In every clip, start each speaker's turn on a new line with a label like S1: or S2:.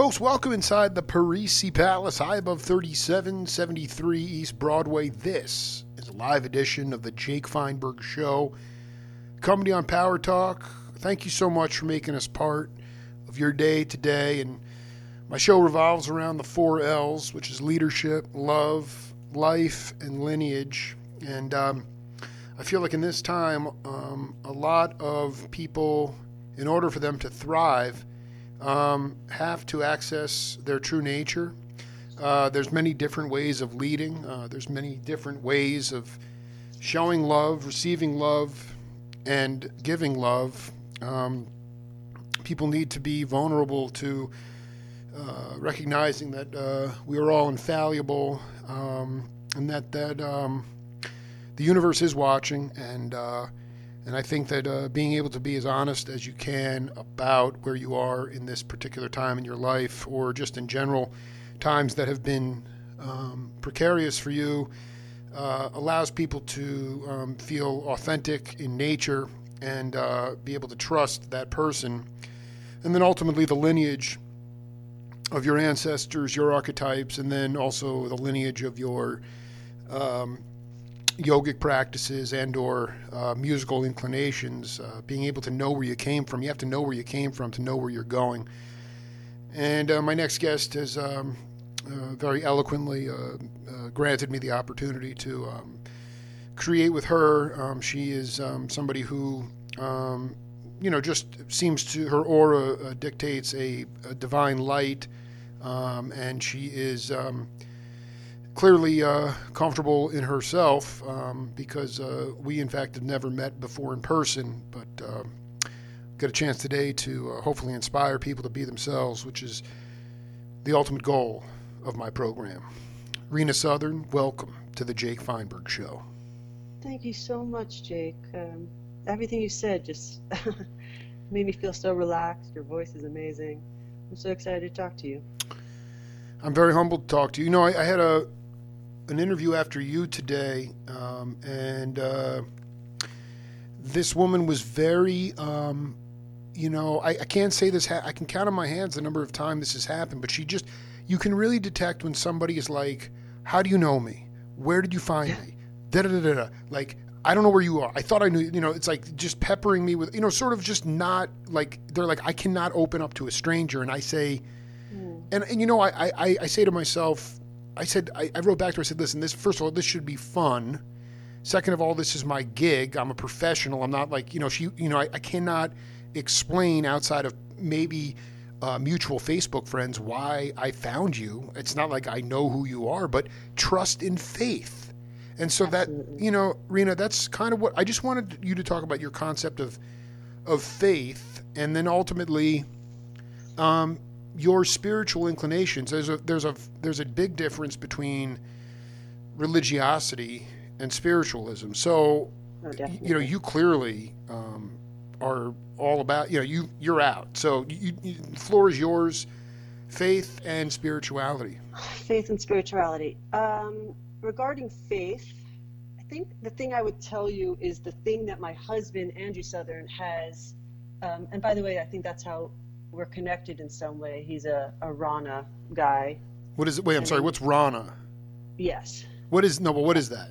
S1: Folks, welcome inside the Parisi Palace, high above 3773 East Broadway. This is a live edition of the Jake Feinberg Show. Company on Power Talk. Thank you so much for making us part of your day today. And my show revolves around the four L's, which is leadership, love, life, and lineage. And um, I feel like in this time, um, a lot of people, in order for them to thrive, um, have to access their true nature. Uh, there's many different ways of leading. Uh, there's many different ways of showing love, receiving love, and giving love. Um, people need to be vulnerable to uh, recognizing that uh, we are all infallible, um, and that that um, the universe is watching, and uh, and I think that uh, being able to be as honest as you can about where you are in this particular time in your life, or just in general, times that have been um, precarious for you, uh, allows people to um, feel authentic in nature and uh, be able to trust that person. And then ultimately, the lineage of your ancestors, your archetypes, and then also the lineage of your um, yogic practices and or uh, musical inclinations, uh, being able to know where you came from. You have to know where you came from to know where you're going. And uh, my next guest has um, uh, very eloquently uh, uh, granted me the opportunity to um, create with her. Um, she is um, somebody who, um, you know, just seems to her aura dictates a, a, divine light, um, and she is clearly uh, comfortable in herself um, because uh, we, in fact, have never met before in person, but uh, get a chance today to uh, hopefully inspire people to be themselves, which is the ultimate goal of my program. Rena Southern, welcome to the Jake Feinberg Show.
S2: Thank you so much, Jake. Um, everything you said just made me feel so relaxed. Your voice is amazing. I'm so excited to talk to you.
S1: I'm very humbled to talk to you. You know, I, I had a an interview after you today, um, and uh, this woman was very, um, you know, I, I, can't say this. Ha- I can count on my hands the number of times this has happened, but she just, you can really detect when somebody is like, "How do you know me? Where did you find me?" Da da da da. Like, I don't know where you are. I thought I knew. You know, it's like just peppering me with, you know, sort of just not like they're like I cannot open up to a stranger, and I say, mm. and and you know, I I, I say to myself I said, I, I wrote back to her, I said, listen, this, first of all, this should be fun. Second of all, this is my gig. I'm a professional. I'm not like, you know, she, you know, I, I cannot explain outside of maybe uh, mutual Facebook friends why I found you. It's not like I know who you are, but trust in faith. And so Absolutely. that, you know, Rena, that's kind of what I just wanted you to talk about your concept of, of faith. And then ultimately, um, your spiritual inclinations. There's a there's a there's a big difference between religiosity and spiritualism. So, oh, you know, you clearly um, are all about. You know, you you're out. So, you, you, the floor is yours. Faith and spirituality.
S2: Faith and spirituality. Um, regarding faith, I think the thing I would tell you is the thing that my husband Andrew Southern has. Um, and by the way, I think that's how we're connected in some way. He's a, a Rana guy.
S1: What is it? Wait, I'm sorry. What's Rana?
S2: Yes.
S1: What is no? But what is that?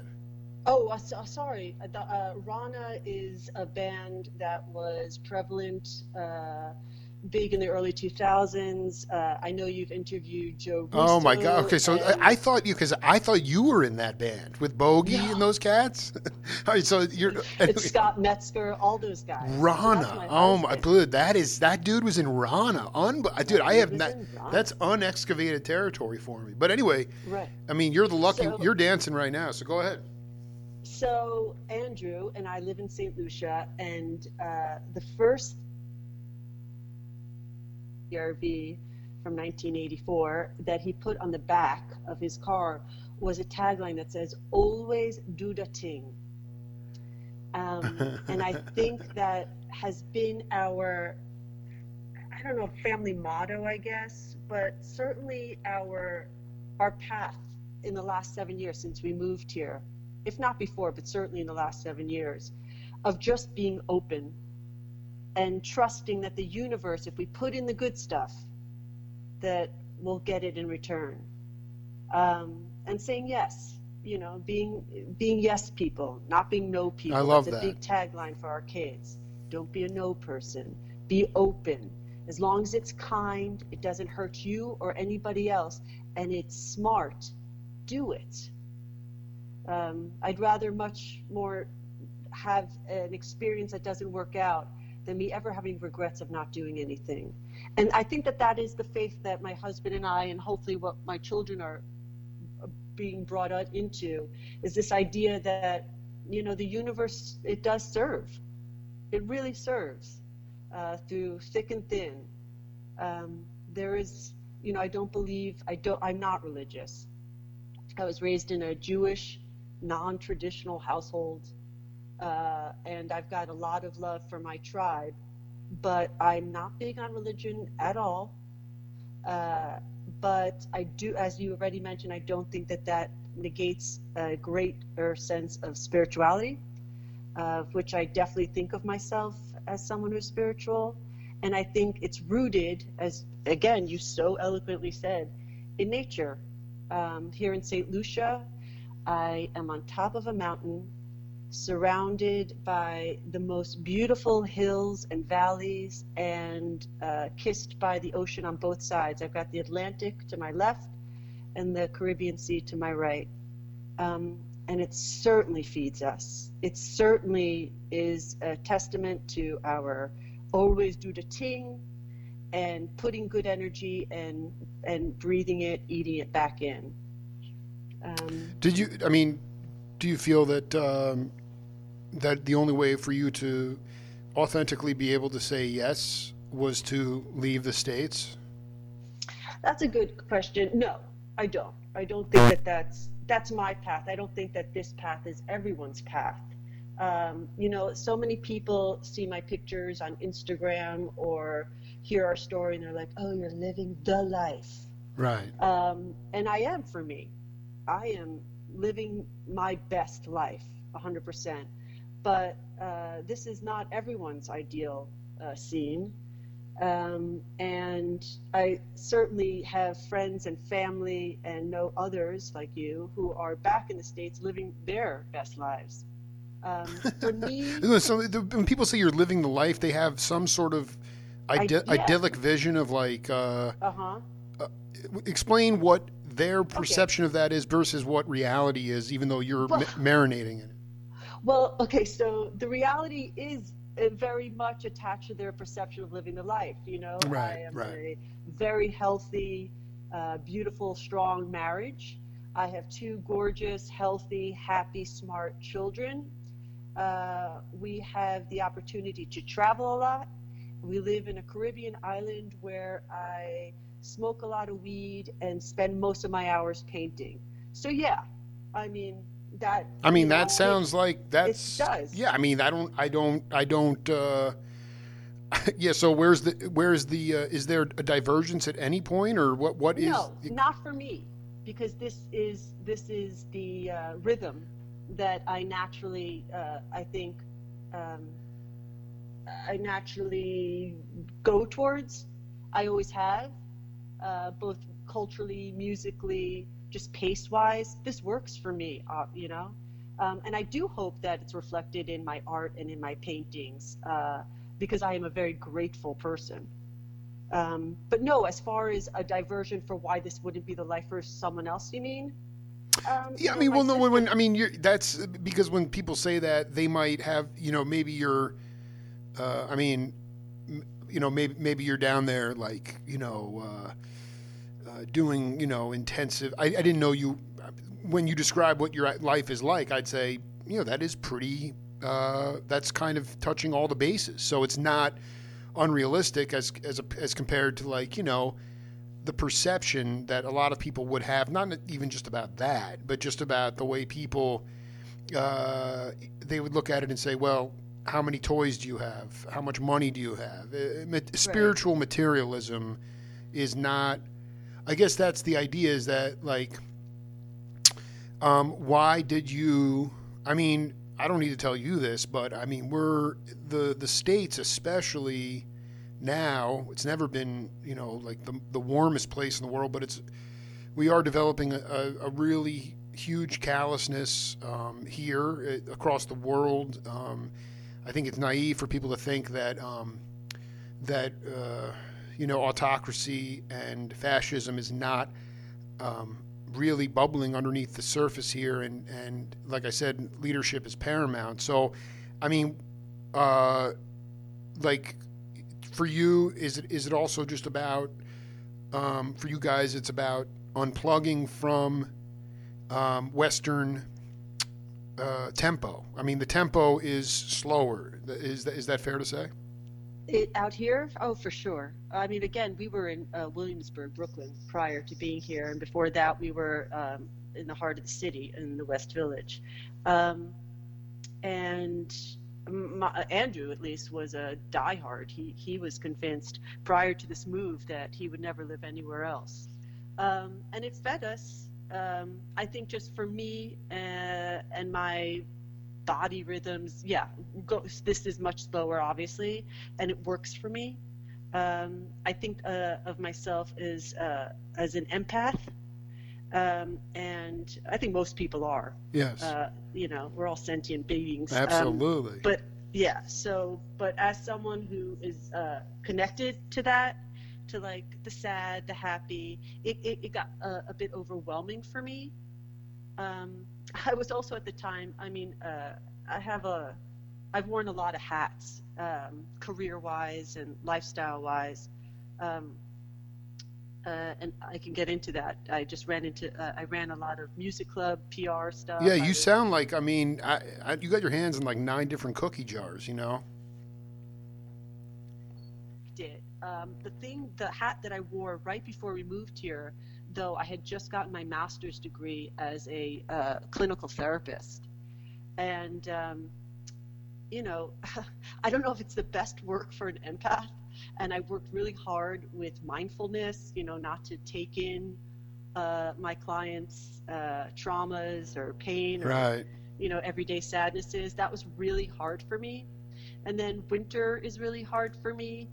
S2: Oh, uh, sorry. Uh, Rana is a band that was prevalent uh, big in the early 2000s. Uh, I know you've interviewed Joe.
S1: Oh my God! Okay, so and... I, thought you because I thought you were in that band with Bogey and those cats. all right, so you're
S2: it's Scott Metzger, all those guys.
S1: Rana, so my oh my dude, that is that dude was in Rana. Un- dude, I have not. That's unexcavated territory for me. But anyway, right. I mean, you're the lucky. So, you're dancing right now, so go ahead.
S2: So Andrew and I live in St. Lucia, and uh, the first CRV from 1984 that he put on the back of his car was a tagline that says, Always do the thing. Um, and I think that has been our, I don't know, family motto, I guess, but certainly our, our path in the last seven years since we moved here, if not before, but certainly in the last seven years, of just being open and trusting that the universe, if we put in the good stuff, that we'll get it in return. Um, and saying yes, you know, being being yes people, not being no people.
S1: I love
S2: That's a big tagline for our kids. Don't be a no person. Be open. As long as it's kind, it doesn't hurt you or anybody else, and it's smart, do it. Um, I'd rather much more have an experience that doesn't work out than me ever having regrets of not doing anything. And I think that that is the faith that my husband and I, and hopefully what my children are being brought out into, is this idea that you know the universe it does serve, it really serves uh, through thick and thin. Um, there is, you know, I don't believe I don't. I'm not religious. I was raised in a Jewish, non-traditional household uh, and I've got a lot of love for my tribe, but I'm not big on religion at all. Uh, but I do, as you already mentioned, I don't think that that negates a greater sense of spirituality, uh, which I definitely think of myself as someone who's spiritual. And I think it's rooted, as again, you so eloquently said, in nature. Um, here in St. Lucia, I am on top of a mountain surrounded by the most beautiful hills and valleys and uh, kissed by the ocean on both sides. I've got the Atlantic to my left and the Caribbean Sea to my right. Um, and it certainly feeds us. It certainly is a testament to our always do the ting and putting good energy and and breathing it, eating it back in. Um,
S1: Did you? I mean, do you feel that um, that the only way for you to authentically be able to say yes was to leave the states?
S2: That's a good question. No, I don't. I don't think that that's that's my path. I don't think that this path is everyone's path. Um, you know, so many people see my pictures on Instagram or hear our story and they're like, "Oh, you're living the life,"
S1: Right.
S2: um, and I am for me. I am living my best life, 100%. But uh, this is not everyone's ideal uh, scene. Um, and I certainly have friends and family and know others like you who are back in the States living their best lives. Um, for me,
S1: So the, when people say you're living the life, they have some sort of ide-
S2: I- yeah.
S1: idyllic vision of like. Uh,
S2: uh huh.
S1: explain what their perception of that is versus what reality is, even though you're
S2: Well-
S1: ma- marinating in it.
S2: Well, okay, so the reality is uh, very much attached to their perception of living the life. You know,
S1: Right,
S2: I am
S1: right.
S2: a very healthy, uh, beautiful, strong marriage. I have two gorgeous, healthy, happy, smart children. Uh, we have the opportunity to travel a lot. We live in a Caribbean island where I smoke a lot of weed and spend most of my hours painting. So yeah, I mean that.
S1: I mean,
S2: you know,
S1: that sounds like that's.
S2: does.
S1: Yeah, I mean, I don't, I don't, I don't. Uh, yeah. So where's the, where's the, uh, is there a divergence at any point, or what? What is?
S2: No, not for me, because this is this is the uh, rhythm that I naturally, uh, I think, um, I naturally go towards. I always have, uh, both culturally, musically, just pace wise. This works for me, uh, you know. Um, and I do hope that it's reflected in my art and in my paintings, uh, because I am a very grateful person. Um, but no, as far as a diversion for why this wouldn't be the life for someone else, you mean? Um,
S1: Yeah, I mean, well, no, when, when I mean, you're, that's because when people say that, they might have, you know, maybe you're, uh, I mean, m- you know, maybe maybe you're down there, like, you know, uh, uh, doing, you know, intensive. I, I didn't know you. When you describe what your life is like, I'd say, you know, that is pretty. Uh, that's kind of touching all the bases. So it's not unrealistic as as a, as compared to like, you know, the perception that a lot of people would have, not even just about that, but just about the way people uh, they would look at it and say, well, how many toys do you have? How much money do you have? Uh, Spiritual materialism is not. I guess that's the idea. Is that like, um, why did you? I mean, I don't need to tell you this, but I mean, we're the the states especially now. It's never been, you know, like the the warmest place in the world, but it's we are developing a, a, really huge callousness um, here uh, across the world. Um, I think it's naive for people to think that um, that uh, you know autocracy and fascism is not um, really bubbling underneath the surface here, and and like I said, leadership is paramount. So, I mean, uh, like for you, is it is it also just about um, for you guys? It's about unplugging from um, Western uh, tempo. I mean, the tempo is slower. Is is that fair to say?
S2: It, out here? Oh, for sure. I mean, again, we were in uh, Williamsburg, Brooklyn, prior to being here, and before that, we were um, in the heart of the city, in the West Village. Um, and my, Andrew, at least, was a diehard. He he was convinced prior to this move that he would never live anywhere else, um, and it fed us. Um, I think just for me uh, and my body rhythms. Yeah, go, this is much slower, obviously, and it works for me. Um, I think uh, of myself as uh, as an empath, um, and I think most people are.
S1: Yes.
S2: Uh, you know, we're all sentient beings. Um,
S1: Absolutely.
S2: but yeah, so but as someone who is uh, connected to that, to like the sad, the happy, it, it, it got a, a bit overwhelming for me. Um, I was also at the time. I mean, uh, I have a, I've worn a lot of hats, um, career-wise and lifestyle-wise, um, uh, and I can get into that. I just ran into, uh, I ran a lot of music club PR stuff.
S1: yeah, you
S2: was-
S1: sound like. I mean, I, I, you got your hands in like nine different cookie jars. You know.
S2: did. Um, the thing, the hat that I wore right before we moved here, though I had just gotten my master's degree as a uh, clinical therapist. And, um, you know, I don't know if it's the best work for an empath. And I worked really hard with mindfulness, you know, not to take in uh, my clients' uh, traumas or pain or
S1: Right.
S2: you know everyday sadnesses that was really hard for me and then winter is really hard for me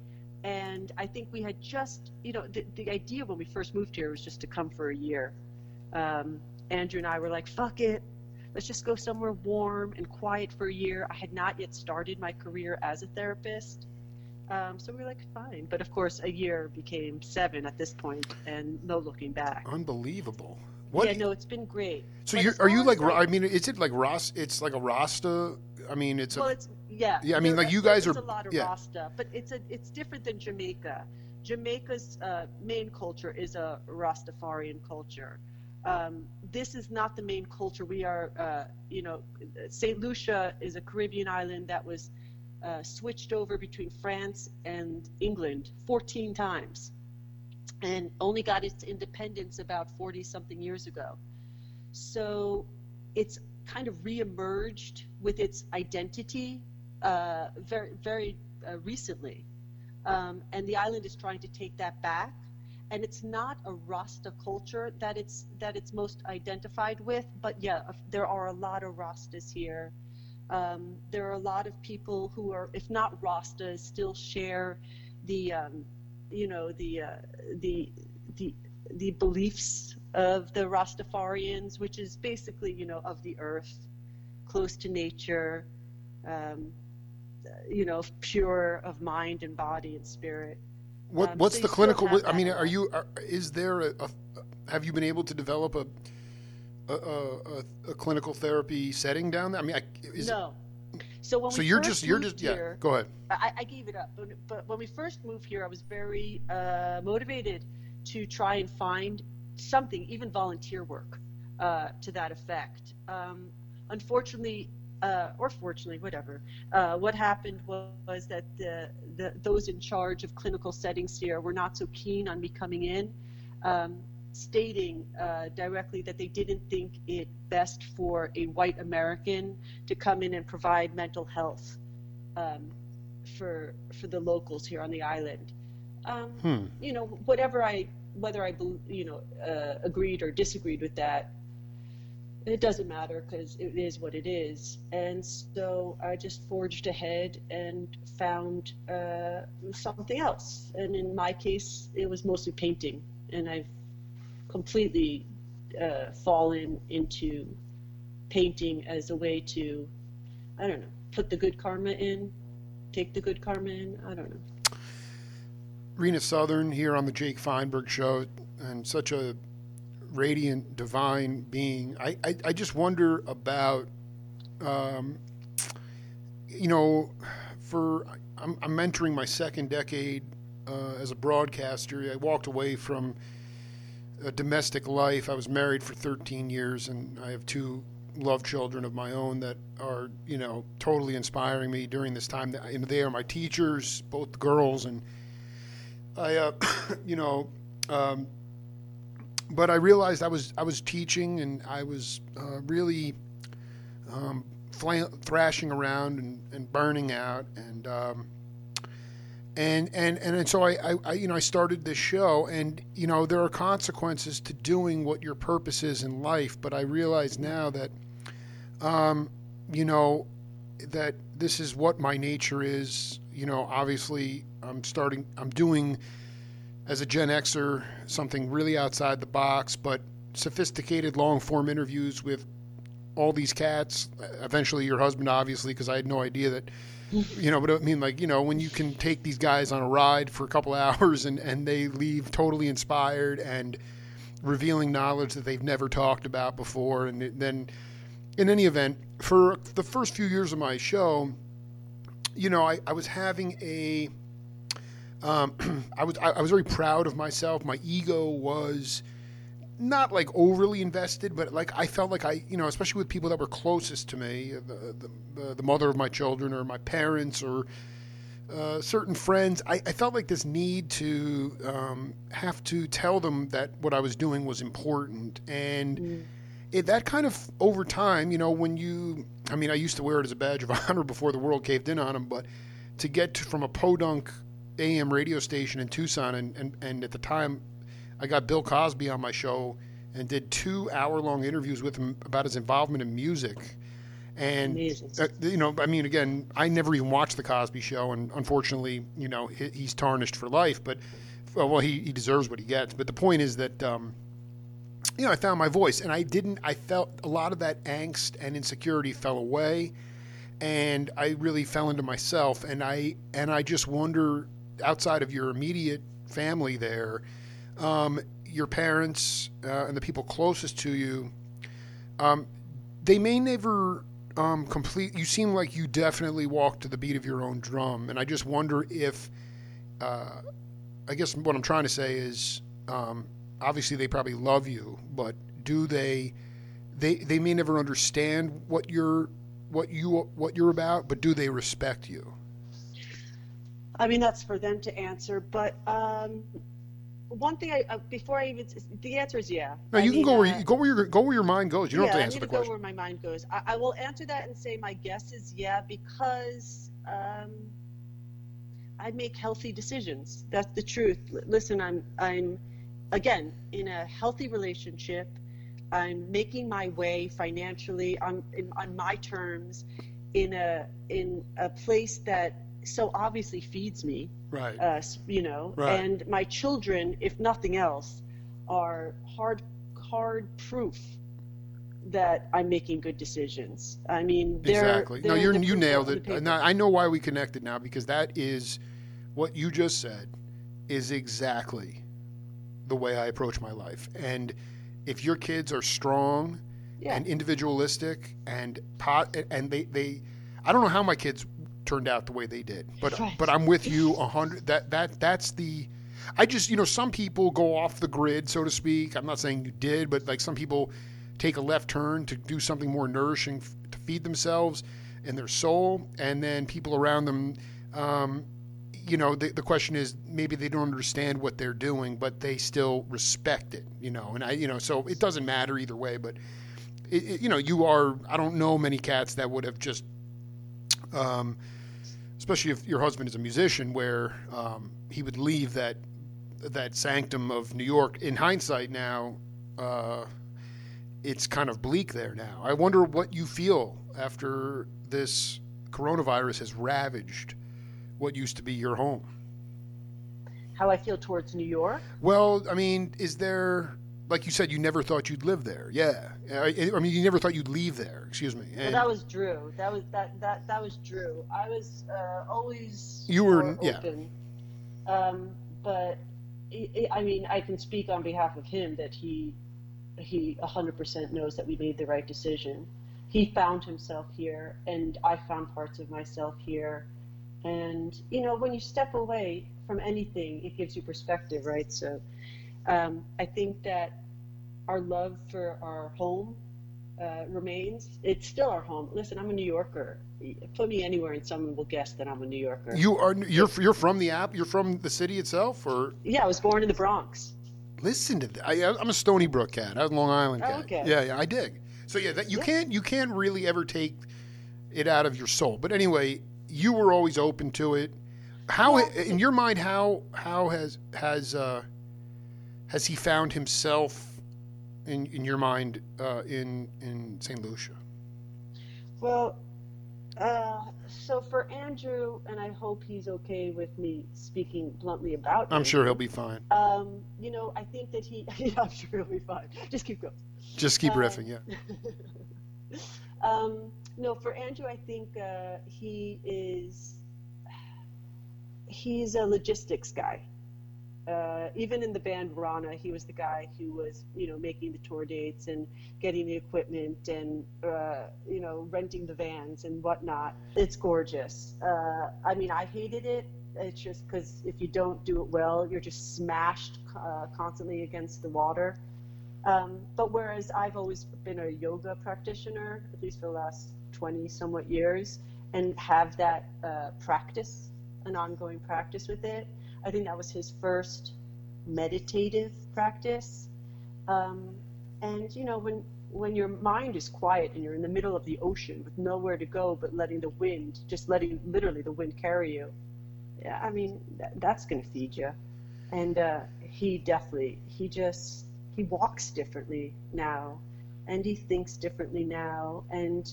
S2: and i think we had just you know the, the idea when we first moved here was just to come for a year um, andrew and i were like fuck it let's just go somewhere warm and quiet for a year i had not yet started my career as a therapist um, so we were like fine but of course a year became seven at this point and no looking back
S1: Unbelievable. What?
S2: yeah no it's been great
S1: so
S2: but
S1: you're, are you
S2: far
S1: like? I mean, is it like Ross? It's like a Rasta. I mean, it's a.
S2: it's yeah.
S1: Yeah, I mean, like, you guys are-
S2: a lot of
S1: yeah.
S2: Rasta, but it's a it's different than Jamaica. Jamaica's uh, main culture is a Rastafarian culture. Um, this is not the main culture. We are, uh, you know, Saint Lucia is a Caribbean island that was uh, switched over between France and England 14 times, and only got its independence about 40 something years ago. So it's kind of reemerged with its identity uh, very, very uh, recently. Um, and the island is trying to take that back. And it's not a Rasta culture that it's that it's most identified with, but yeah, there are a lot of Rastas here. Um, there are a lot of people who are, if not Rastas, still share the, um, you know, the uh, the the the beliefs of the Rastafarians, which is basically, you know, of the earth, close to nature, um, you know, pure of mind and body and spirit.
S1: What,
S2: um,
S1: what's
S2: so
S1: the clinical? I mean, are you? Are, is there a, a? Have you been able to develop a a, a, a, clinical therapy setting down there? I mean, I, is
S2: no. So when
S1: so you're just you're just yeah.
S2: here,
S1: Go ahead.
S2: I, I gave it up. But, but when we first moved here, I was very uh, motivated to try and find something, even volunteer work, uh, to that effect. Um, unfortunately, uh, or fortunately, whatever, uh, what happened was, was that the, the, those in charge of clinical settings here were not so keen on me coming in, um, stating uh, directly that they didn't think it best for a white American to come in and provide mental health um, for for the locals here on the island. Um,
S1: Hmm.
S2: you know, whatever I whether I you know uh, agreed or disagreed with that, it doesn't matter because it is what it is. And so I just forged ahead and found uh, something else. And in my case, it was mostly painting. And I've completely uh, fallen into painting as a way to, I don't know, put the good karma in, take the good karma in. I don't know.
S1: Rena Southern here on the Jake Feinberg Show, and such a radiant, divine being. I, I, I just wonder about, um, you know, for I'm, I'm entering my second decade uh, as a broadcaster. I walked away from a domestic life. I was married for 13 years, and I have two love children of my own that are, you know, totally inspiring me during this time. Know, they are my teachers, both girls, and I, uh, you know, um, but I realized I was I was teaching and I was uh, really um, thrashing around and, and, burning out and um, and and and so I, I, I, you know I started this show and you know there are consequences to doing what your purpose is in life but I realize now that um, you know that this is what my nature is. You know obviously I'm starting I'm doing as a Gen Xer something really outside the box, but sophisticated long form interviews with all these cats. Eventually, your husband, obviously, because I had no idea that, you know, but I mean, like, you know, when you can take these guys on a ride for a couple hours and, and they leave totally inspired and revealing knowledge that they've never talked about before. And then, in any event, for the first few years of my show, you know, I, I was having a um, I was I, I, was very proud of myself. My ego was not like overly invested, but like I felt like I, you know, especially with people that were closest to me, the the, the mother of my children or my parents or uh, certain friends, I, I, felt like this need to um, have to tell them that what I was doing was important and. Mm. It, that kind of over time, you know, when you, I mean, I used to wear it as a badge of honor before the world caved in on them, but to get to, from a podunk AM radio station in Tucson, and, and, and at the time, I got Bill Cosby on my show and did two hour long interviews with him about his involvement in music. And uh, you know, I mean, again, I never even watched the Cosby Show, and unfortunately, you know, he, he's tarnished for life. But well, he, he deserves what he gets. But the point is that um, you know, I found my voice, and I didn't. I felt a lot of that angst and insecurity fell away, and I really fell into myself. And I and I just wonder outside of your immediate family there, um, your parents uh, and the people closest to you, um, they may never um, complete. You seem like you definitely walk to the beat of your own drum, and I just wonder if, uh, I guess what I'm trying to say is, um, obviously they probably love you, but do they? They they may never understand what you're what you what you're about, but do they respect you?
S2: I mean, that's for them to answer. But um, one thing, I uh, before I even the answer is yeah.
S1: No, you I can mean, go where you, uh, go where your go where your mind goes. You don't
S2: yeah,
S1: have to answer
S2: I need
S1: the
S2: to
S1: question.
S2: go where my mind goes. I, I, will answer that and say my guess is yeah because um, I make healthy decisions. That's the truth. Listen, I'm I'm again in a healthy relationship. I'm making my way financially on in, on my terms in a in a place that so obviously feeds me.
S1: Right.
S2: Uh, you know, right. and my children, if nothing else, are hard hard proof that I'm making good decisions. I mean, they're,
S1: exactly.
S2: They're
S1: no, you you nailed it. Now, I know why we connected now because that is what you just said is exactly the way I approach my life. And if your kids are strong yeah. and individualistic and pot and they they I don't know how my kids turned out the way they did. But right. but I'm with you a hundred. That that that's the. I just you know some people go off the grid so to speak. I'm not saying you did, but like some people take a left turn to do something more nourishing to feed themselves and their soul, and then people around them. Um, you know, the, the question is maybe they don't understand what they're doing, but they still respect it. You know, and I you know so it doesn't matter either way, but. It, it, you know, you are. I don't know many cats that would have just um, especially if your husband is a musician, where um, he would leave that that sanctum of New York. In hindsight, now, uh, it's kind of bleak there now. I wonder what you feel after this coronavirus has ravaged what used to be your home.
S2: How I feel towards New York?
S1: Well, I mean, is there like you said, you never thought you'd live there. Yeah, I, I mean, you never thought you'd leave there. Excuse me.
S2: well, that was Drew. That was that that that was Drew. I was uh, always
S1: You were- yeah.
S2: open. Um, but I, I- I mean, I can speak on behalf of him that he he 100% knows that we made the right decision. He found himself here, and I found parts of myself here. And you know, when you step away from anything, it gives you perspective, right? So, um, I think that our love for our home uh, remains. It's still our home. Listen, I'm a New Yorker. Put me anywhere, and someone will guess that I'm a New Yorker.
S1: you are you're you're from the app. You're from the city itself, or
S2: yeah, I was born in the Bronx.
S1: listen to that. I, I'm a Stony Brook cat. I'm a Long Island
S2: Oh,
S1: cat.
S2: okay.
S1: Yeah, yeah, I dig. So yeah, that you
S2: Yeah.
S1: can't you can't really ever take it out of your soul. But anyway, you were always open to it. How in your mind how how has has uh, has he found himself in in your mind uh, in in St. Lucia?
S2: Well, uh, so for Andrew, and I hope he's okay with me speaking bluntly about.
S1: I'm
S2: him,
S1: sure he'll be fine.
S2: Um, you know, I think that he. Yeah, I'm sure he'll be fine. Just keep going.
S1: Just keep
S2: uh,
S1: riffing, yeah.
S2: um, no, for Andrew, I think uh, he is. He's a logistics guy. Uh, even in the band Rana, he was the guy who was, you know, making the tour dates and getting the equipment and, uh, you know, renting the vans and whatnot. It's gorgeous. Uh, I mean, I hated it. It's just because if you don't do it well, you're just smashed uh, constantly against the water. Um, but whereas I've always been a yoga practitioner, at least for the last 20 somewhat years, and have that uh, practice, an ongoing practice with it, I think that was his first meditative practice. Um, and you know, when when your mind is quiet and you're in the middle of the ocean with nowhere to go but letting the wind, just letting literally the wind carry you, yeah, I mean, that, that's going to feed you. And uh, he definitely, he just, he walks differently now and he thinks differently now. And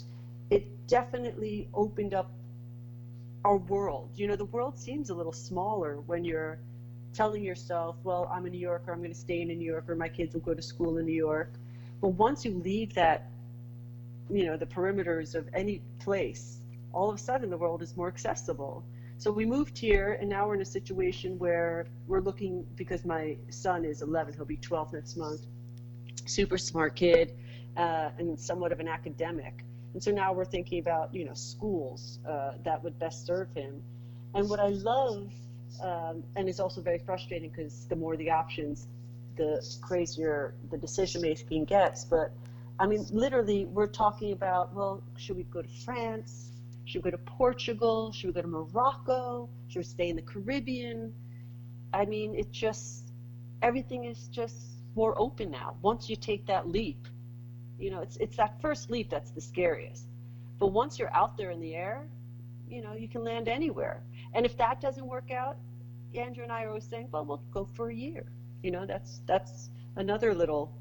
S2: it definitely opened up our world. You know, the world seems a little smaller when you're telling yourself, well, I'm a New Yorker, I'm going to stay in New York, or my kids will go to school in New York. But once you leave that, you know, the perimeters of any place, all of a sudden the world is more accessible. So we moved here, and now we're in a situation where we're looking because my son is 11, he'll be 12 next month. Super smart kid, uh, and somewhat of an academic. And so now we're thinking about, you know, schools uh, that would best serve him. And what I love, um, and it's also very frustrating because the more the options, the crazier the decision making gets. But I mean, literally, we're talking about, well, should we go to France? Should we go to Portugal? Should we go to Morocco? Should we stay in the Caribbean? I mean, it just, everything is just more open now. Once you take that leap, you know, it's, it's that first leap that's the scariest. But once you're out there in the air, you know, you can land anywhere. And if that doesn't work out, Andrew and I are always saying, well, we'll go for a year. You know, that's, that's another little,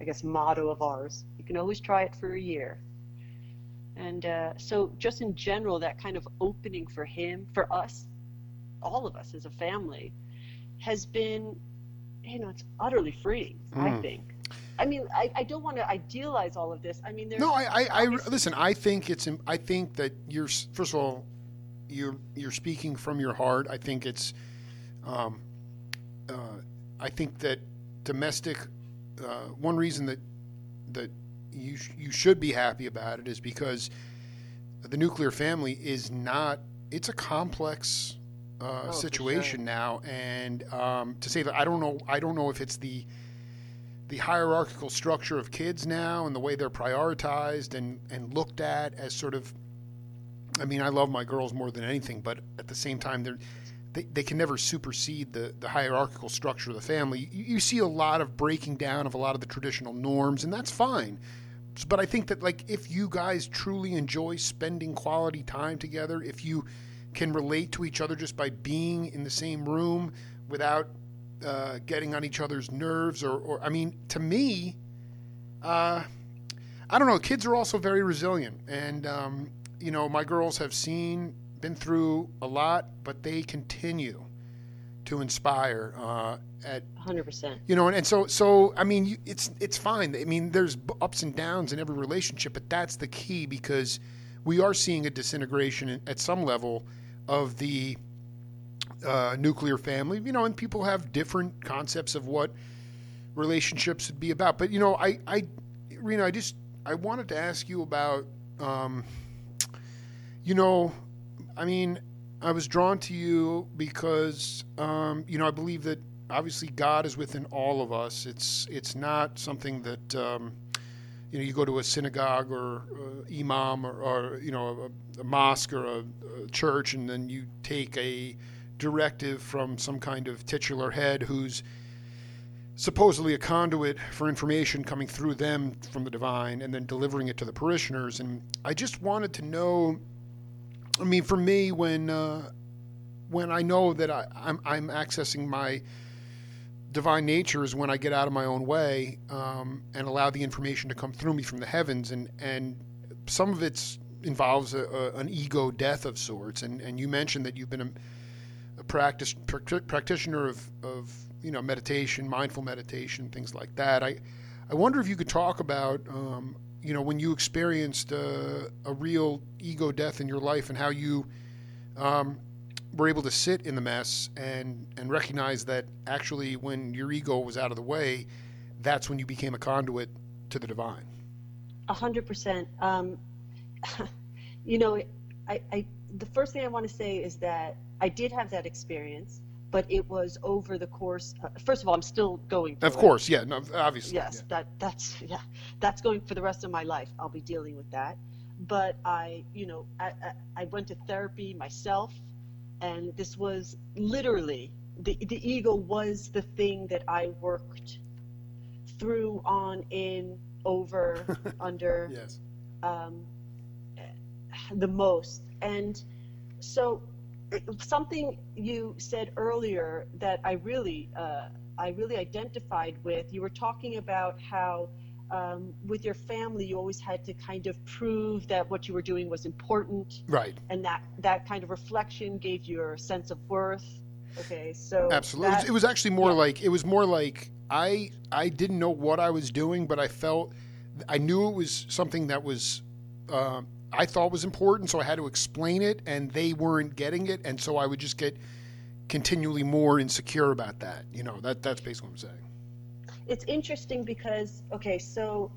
S2: I guess, motto of ours. You can always try it for a year. And uh, so, just in general, that kind of opening for him, for us, all of us as a family, has been, you know, it's utterly freeing, I
S1: Mm.
S2: think. I mean, I, I don't want to idealize all of this. I mean, there's
S1: No, I, I, I listen. I think it's. I think that you're. First of all, you're you're speaking from your heart. I think it's. Um, uh, I think that domestic. Uh, one reason that that you sh- you should be happy about it is because the nuclear family is not. It's a complex uh,
S2: Oh,
S1: situation
S2: sure.
S1: now, and um, to say that I don't know. I don't know if it's the the hierarchical structure of kids now and the way they're prioritized and, and looked at as sort of I mean, I love my girls more than anything, but at the same time they're they, they can never supersede the, the hierarchical structure of the family. You, you see a lot of breaking down of a lot of the traditional norms, and that's fine. But I think that like if you guys truly enjoy spending quality time together, if you can relate to each other just by being in the same room without uh, getting on each other's nerves, or, or I mean, to me, uh, I don't know. Kids are also very resilient, and um, you know, my girls have seen, been through a lot, but they continue to inspire. Uh, at
S2: 100%.
S1: You know, and, and so so I mean, you, it's it's fine. I mean, there's ups and downs in every relationship, but that's the key because we are seeing a disintegration at some level of the uh, nuclear family. You know, and people have different concepts of what relationships would be about. But you know, I I Rena, I just I wanted to ask you about, um, you know, I mean, I was drawn to you because, um, you know, I believe that obviously God is within all of us. It's it's not something that um, you know you go to a synagogue or uh, imam or, or, you know a, a mosque or a, a, church and then you take a directive from some kind of titular head who's supposedly a conduit for information coming through them from the divine and then delivering it to the parishioners. And I just wanted to know. I mean, for me, when uh, when I know that I, I'm, I'm accessing my divine nature is when I get out of my own way um, and allow the information to come through me from the heavens, and and some of it involves a, a, an ego death of sorts. And and you mentioned that you've been a, practice pr- practitioner of of you know meditation, mindful meditation, things like that. I I wonder if you could talk about um, you know when you experienced a, a, real ego death in your life and how you um, were able to sit in the mess and and recognize that actually when your ego was out of the way, that's when you became a conduit to the divine.
S2: A hundred percent. Um, you know, I, I the first thing I want to say is that I did have that experience but it was over the course. Uh, first of all, I'm still going.
S1: Of course, it. yeah, no, obviously.
S2: Yes,
S1: yeah.
S2: that that's yeah, that's going for the rest of my life. I'll be dealing with that. But I, you know, I, I, I went to therapy myself, and this was literally the the ego was the thing that I worked through, on, in, over, under.
S1: Yes.
S2: Um, the most, and so something you said earlier that I really, uh, I really identified with. You were talking about how um, with your family you always had to kind of prove that what you were doing was important,
S1: right?
S2: And that that kind of reflection gave you a sense of worth. Okay, so
S1: absolutely, that, it, was, actually more yeah. like it was more like I I didn't know what I was doing, but I felt I knew it was something that was. Uh, I thought was important, so I had to explain it, and they weren't getting it, and so I would just get continually more insecure about that. You know, that that's basically what I'm saying.
S2: It's interesting because okay, so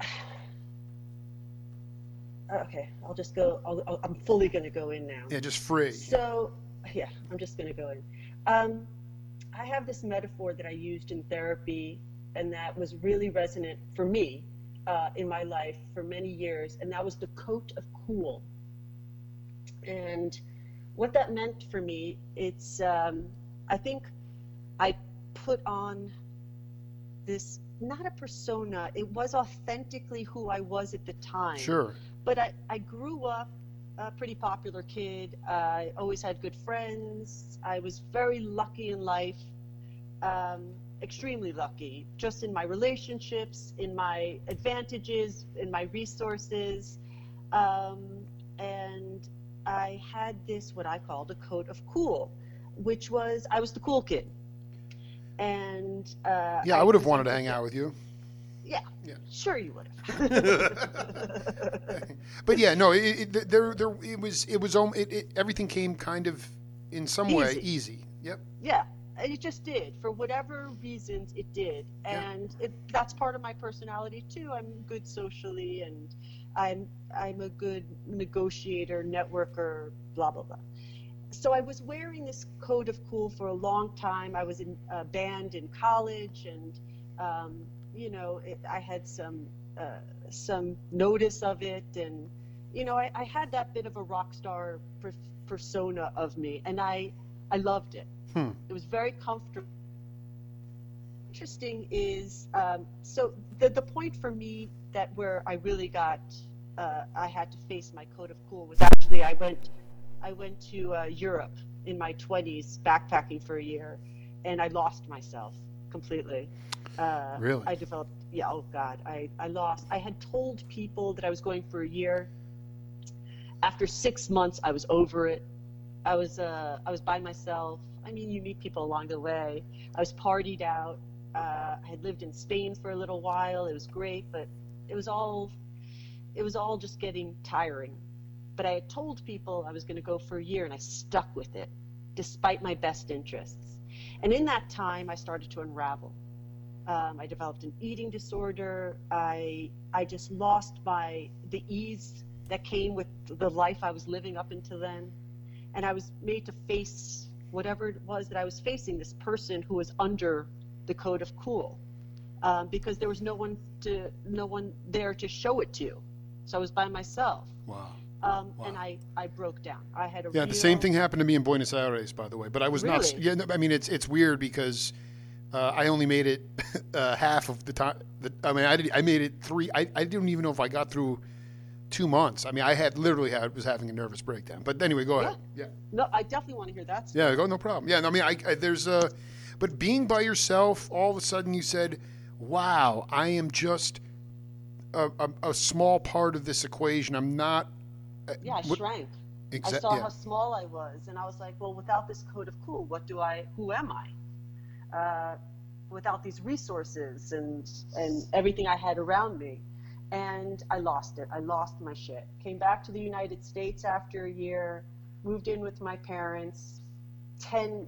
S2: okay, I'll just go. i am fully going to go in now.
S1: Yeah, just free.
S2: So yeah, I'm just going to go in. Um, I have this metaphor that I used in therapy, and that was really resonant for me uh, in my life for many years, and that was the coat of cool. And what that meant for me, it's, um, I think I put on this, not a persona, it was authentically who I was at the time.
S1: Sure.
S2: But I, I grew up a pretty popular kid. I always had good friends. I was very lucky in life. Um, extremely lucky just in my relationships, in my advantages, in my resources. Um, and I had this, what I called a coat of cool, which was I was the cool kid. And uh,
S1: yeah, I, I would have wanted to hang out with you.
S2: Yeah, yeah, sure you would
S1: have. but yeah, no, it, it, there, there, it was, it was, it, it, everything came kind of in some easy. way easy. Yep.
S2: Yeah, it just did for whatever reasons it did. And yeah. it, that's part of my personality too. I'm good socially and i'm i'm a good negotiator networker blah blah blah. So i was wearing this coat of cool for a long time. I was in a band in college and um, you know it, i had some uh, some notice of it. And you know I, I had that bit of a rock star per- persona of me and i i loved it Hmm. It was very comfortable. Interesting is um, so the the point for me that where I really got uh, I had to face my coat of cool was actually I went I went to uh, Europe in my 20s backpacking for a year and I lost myself completely. Uh,
S1: Really?
S2: I developed. Yeah. Oh God. I I lost. I had told people that I was going for a year. After six months, I was over it. I was uh I was by myself. I mean, you meet people along the way. I was partied out. Uh, I had lived in Spain for a little while. It was great, but it was all it was all just getting tiring. But I had told people I was going to go for a year, and I stuck with it, despite my best interests. And in that time, I started to unravel. Um, I developed an eating disorder. I I just lost my the ease that came with the life I was living up until then, and I was made to face whatever it was that I was facing. This person who was under the coat of cool, um, because there was no one to no one there to show it to, so I was by myself.
S1: Wow.
S2: Um,
S1: Wow.
S2: And I, I broke down. I had a
S1: Yeah, the same thing happened to me in Buenos Aires, by the way. But I was not.
S2: Really?
S1: Yeah, no, I mean it's it's weird because uh, I only made it uh, half of the time. The, I mean, I did, I made it three. I, I didn't even know if I got through two months. I mean, I had literally had was having a nervous breakdown. But anyway, go ahead. Yeah.
S2: No, I definitely want to hear that. story.
S1: Yeah, go no problem. Yeah, no, I mean, I, I there's a, but being by yourself, all of a sudden you said, "Wow, I am just a, a, a small part of this equation. I'm not." uh,
S2: Yeah, I
S1: what-
S2: shrank. I saw
S1: yeah.
S2: how small I was, and I was like, well, without this coat of cool, what do I? Who am I? Uh, without these resources and and everything I had around me, and I lost it. I lost my shit. Came back to the United States after a year, moved in with my parents, ten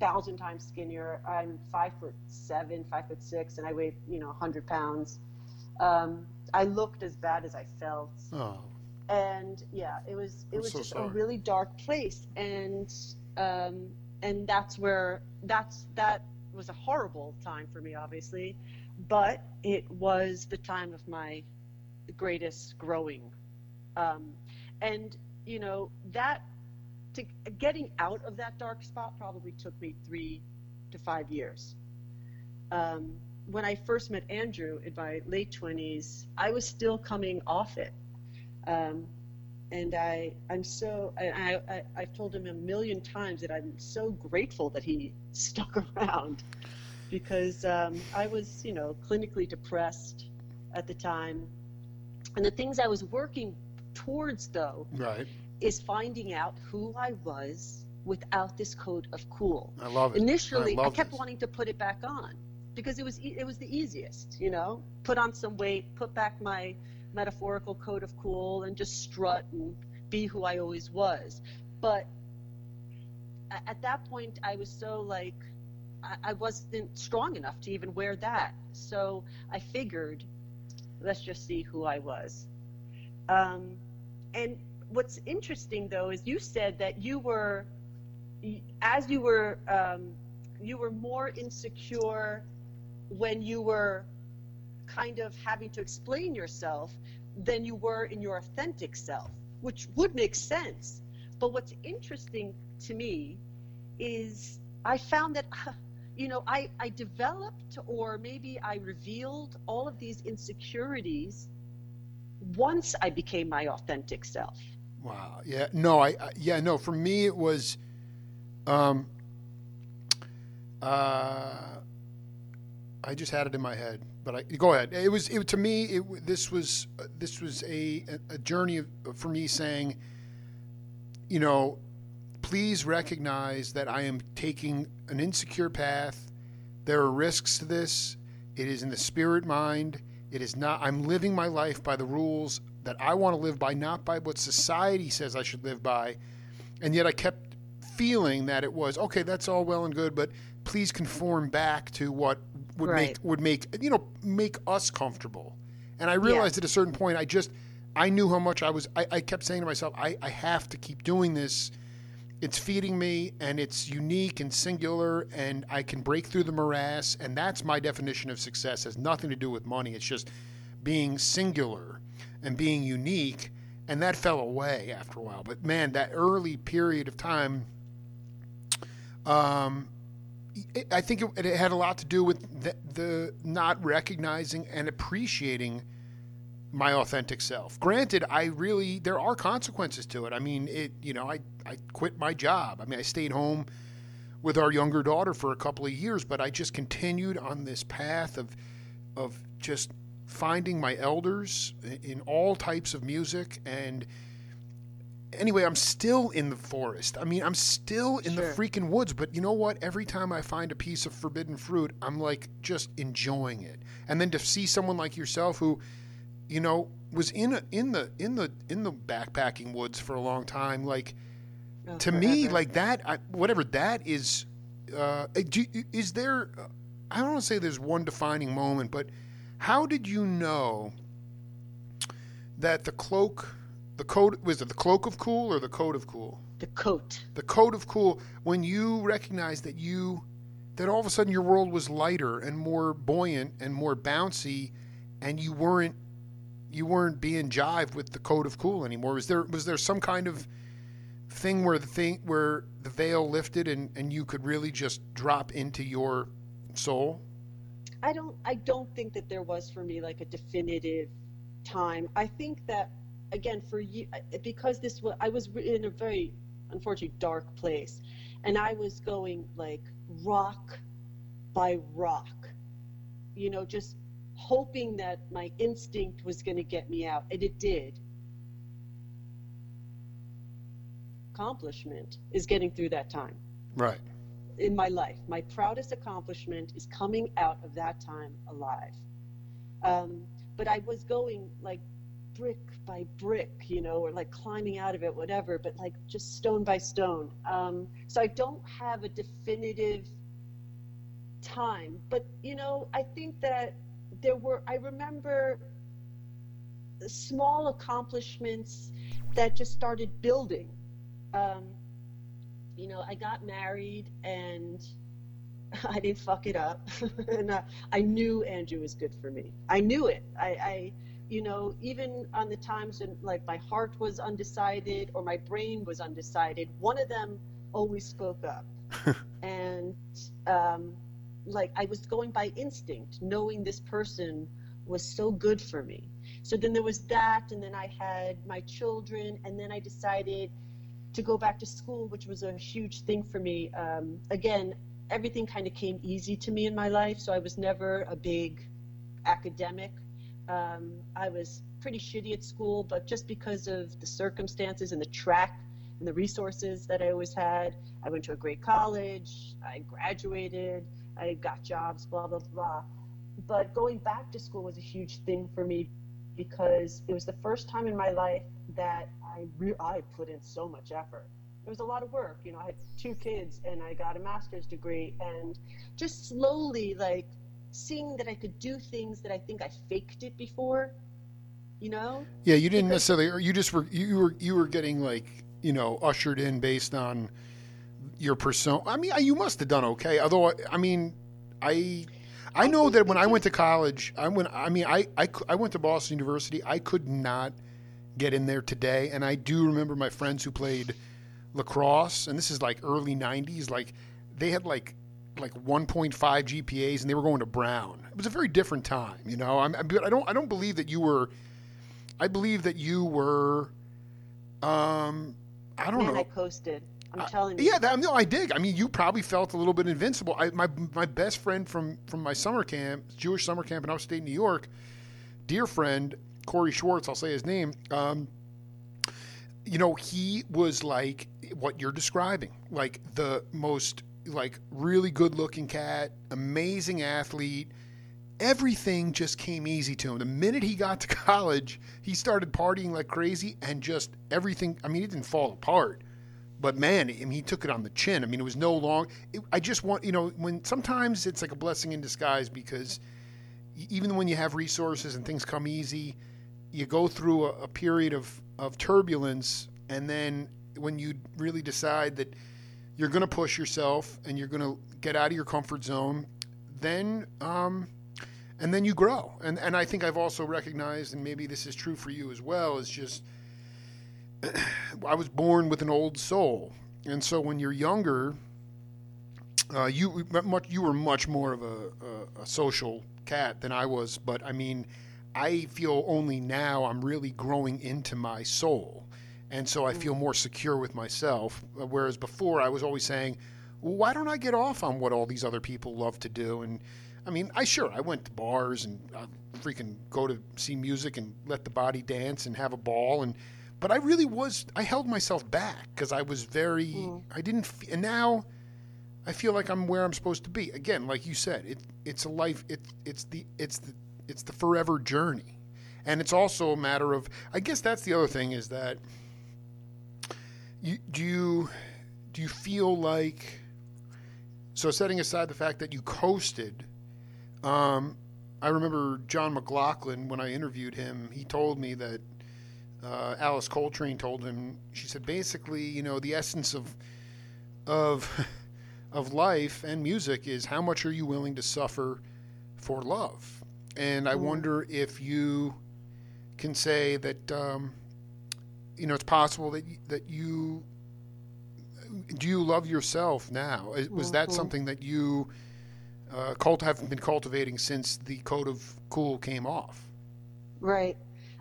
S2: thousand times skinnier. I'm five foot seven, five foot six, and I weigh you know hundred pounds. Um, I looked as bad as I felt
S1: Oh,
S2: and yeah, it was it
S1: I'm
S2: was
S1: so
S2: just
S1: sorry.
S2: a really dark place, and um, and that's where that's that was a horrible time for me, obviously, but it was the time of my greatest growing, um, and you know that to getting out of that dark spot probably took me three to five years. Um, when I first met Andrew in my late twenties, I was still coming off it. Um, and I I'm so I I- I've told him a million times that I'm so grateful that he stuck around because um, I was you know clinically depressed at the time, and the things I was working towards though
S1: right.
S2: is finding out who I was without this coat of cool.
S1: I love it.
S2: Initially, I,
S1: love
S2: kept
S1: this.
S2: wanting to put it back on because it was e- it was the easiest, you know. Put on some weight, put back my metaphorical coat of cool, and just strut and be who I always was. But at that point, I was so like I, I wasn't strong enough to even wear that. So I figured, let's just see who I was. Um, and what's interesting though is you said that you were as you were um, you were more insecure when you were kind of having to explain yourself than you were in your authentic self which would make sense but what's interesting to me is i found that you know i i developed or maybe i revealed all of these insecurities once i became my authentic self
S1: Wow. Yeah. No. I. I yeah. No. For me, it was. Um. Uh. I just had it in my head, but I go ahead. It was. It to me. It. This was. This was a a journey for me saying. You know, please recognize that I am taking an insecure path. There are risks to this. It is in the spirit mind. It is not. I'm living my life by the rules that I want to live by, not by what society says I should live by. And yet I kept feeling that it was okay. That's all well and good, but please conform back to what would
S2: Right.
S1: make would make you know make us comfortable. And I realized at a certain point, I just I knew how much I was. I, I kept saying to myself, I, I have to keep doing this. It's feeding me, and it's unique and singular, and I can break through the morass. And that's my definition of success. It has nothing to do with money. It's just being singular and being unique. And that fell away after a while. But man, that early period of time, um, I think it, it had a lot to do with the, the not recognizing and appreciating my authentic self. Granted, I really there are consequences to it. I mean, it you know, I I quit my job. I mean, I stayed home with our younger daughter for a couple of years, but I just continued on this path of of just finding my elders in all types of music and anyway, I'm still in the forest. I mean, I'm still in
S2: Sure.
S1: the freaking woods, but you know what? Every time I find a piece of forbidden fruit, I'm like just enjoying it. And then to see someone like yourself who, you know, was in a, in the in the in the backpacking woods for a long time, like
S2: Oh,
S1: to me, like that, I, whatever that is, uh, do, is there? I don't want to say there's one defining moment, but how did you know that the cloak, the coat, was it the cloak of cool or the coat of cool?
S2: the coat.
S1: The coat of cool. When you recognized that you, that all of a sudden your world was lighter and more buoyant and more bouncy, and you weren't, you weren't being jived with the coat of cool anymore. Was there was there some kind of thing where the thing where the veil lifted and and you could really just drop into your soul?
S2: I don't I don't think that there was for me like a definitive time. I think that again for you because this was I was in a very unfortunately dark place and I was going like rock by rock. You know, just hoping that my instinct was going to get me out and it did. Accomplishment is getting through that time
S1: Right.
S2: in my life. My proudest accomplishment is coming out of that time alive. Um, but I was going like brick by brick, you know, or like climbing out of it, whatever, but like just stone by stone. Um, so I don't have a definitive time. But, you know, I think that there were, I remember small accomplishments that just started building. Um, you know, I got married and I didn't fuck it up. and uh, I knew Andrew was good for me. I knew it. I, I, you know, even on the times when like my heart was undecided or my brain was undecided, one of them always spoke up. and um, like I was going by instinct, knowing this person was so good for me. So then there was that, and then I had my children, and then I decided to go back to school, which was a huge thing for me. Um, again, everything kind of came easy to me in my life, so I was never a big academic. Um, I was pretty shitty at school, but just because of the circumstances and the track and the resources that I always had, I went to a great college, I graduated, I got jobs, blah, blah, blah. But going back to school was a huge thing for me because it was the first time in my life that I re- I put in so much effort. It was a lot of work, you know. I had two kids and I got a master's degree, and just slowly like seeing that I could do things that I think I faked it before, you know.
S1: Yeah, you didn't
S2: Because-
S1: necessarily. Or you just were. You were. You were getting like you know ushered in based on your persona. I mean, you must have done okay. Although, I mean, I. I know that when I went to college, I went. I mean, I, I, I went to Boston University. I could not get in there today, and I do remember my friends who played lacrosse, and this is like early '90s. Like they had like like 1.5 GPAs, and they were going to Brown. It was a very different time, you know. I'm, but I don't. I don't believe that you were. I believe that you were. Um, I don't
S2: Man,
S1: know.
S2: I coasted. I'm telling you.
S1: Yeah, that, no, I dig. I mean, you probably felt a little bit invincible. I, my my best friend from from my summer camp, Jewish summer camp in upstate New York, dear friend Corey Schwartz. I'll say his name. Um, you know, he was like what you're describing, like the most like really good looking cat, amazing athlete. Everything just came easy to him. The minute he got to college, he started partying like crazy, and just everything. I mean, it didn't fall apart but man, I mean, he took it on the chin. I mean, it was no long. It, I just want, you know, when sometimes it's like a blessing in disguise because even when you have resources and things come easy, you go through a, a period of, of turbulence. And then when you really decide that you're going to push yourself and you're going to get out of your comfort zone, then, um, and then you grow. And, and I think I've also recognized, and maybe this is true for you as well, is just, I was born with an old soul, and so when you're younger, uh, you much you were much more of a, a, a social cat than I was. But I mean, I feel only now I'm really growing into my soul, and so I feel more secure with myself. uh, Whereas before, I was always saying, why don't I get off on what all these other people love to do? And I mean, I sure I went to bars and I freaking go to see music and let the body dance and have a ball and but I really was I held myself back because I was very
S2: Mm.
S1: I didn't f- and now I feel like I'm where I'm supposed to be again like you said it it's a life it it's the it's the it's the forever journey and it's also a matter of I guess that's the other thing is that you do you do you feel like so setting aside the fact that you coasted um, I remember John McLaughlin when I interviewed him he told me that uh, Alice Coltrane told him she said basically you know the essence of of of life and music is how much are you willing to suffer for love and I
S2: Mm.
S1: wonder if you can say that um, you know it's possible that that you do you love yourself now? Was that
S2: Mhm.
S1: something that you uh, cult have been cultivating since the code of cool came off?
S2: Right.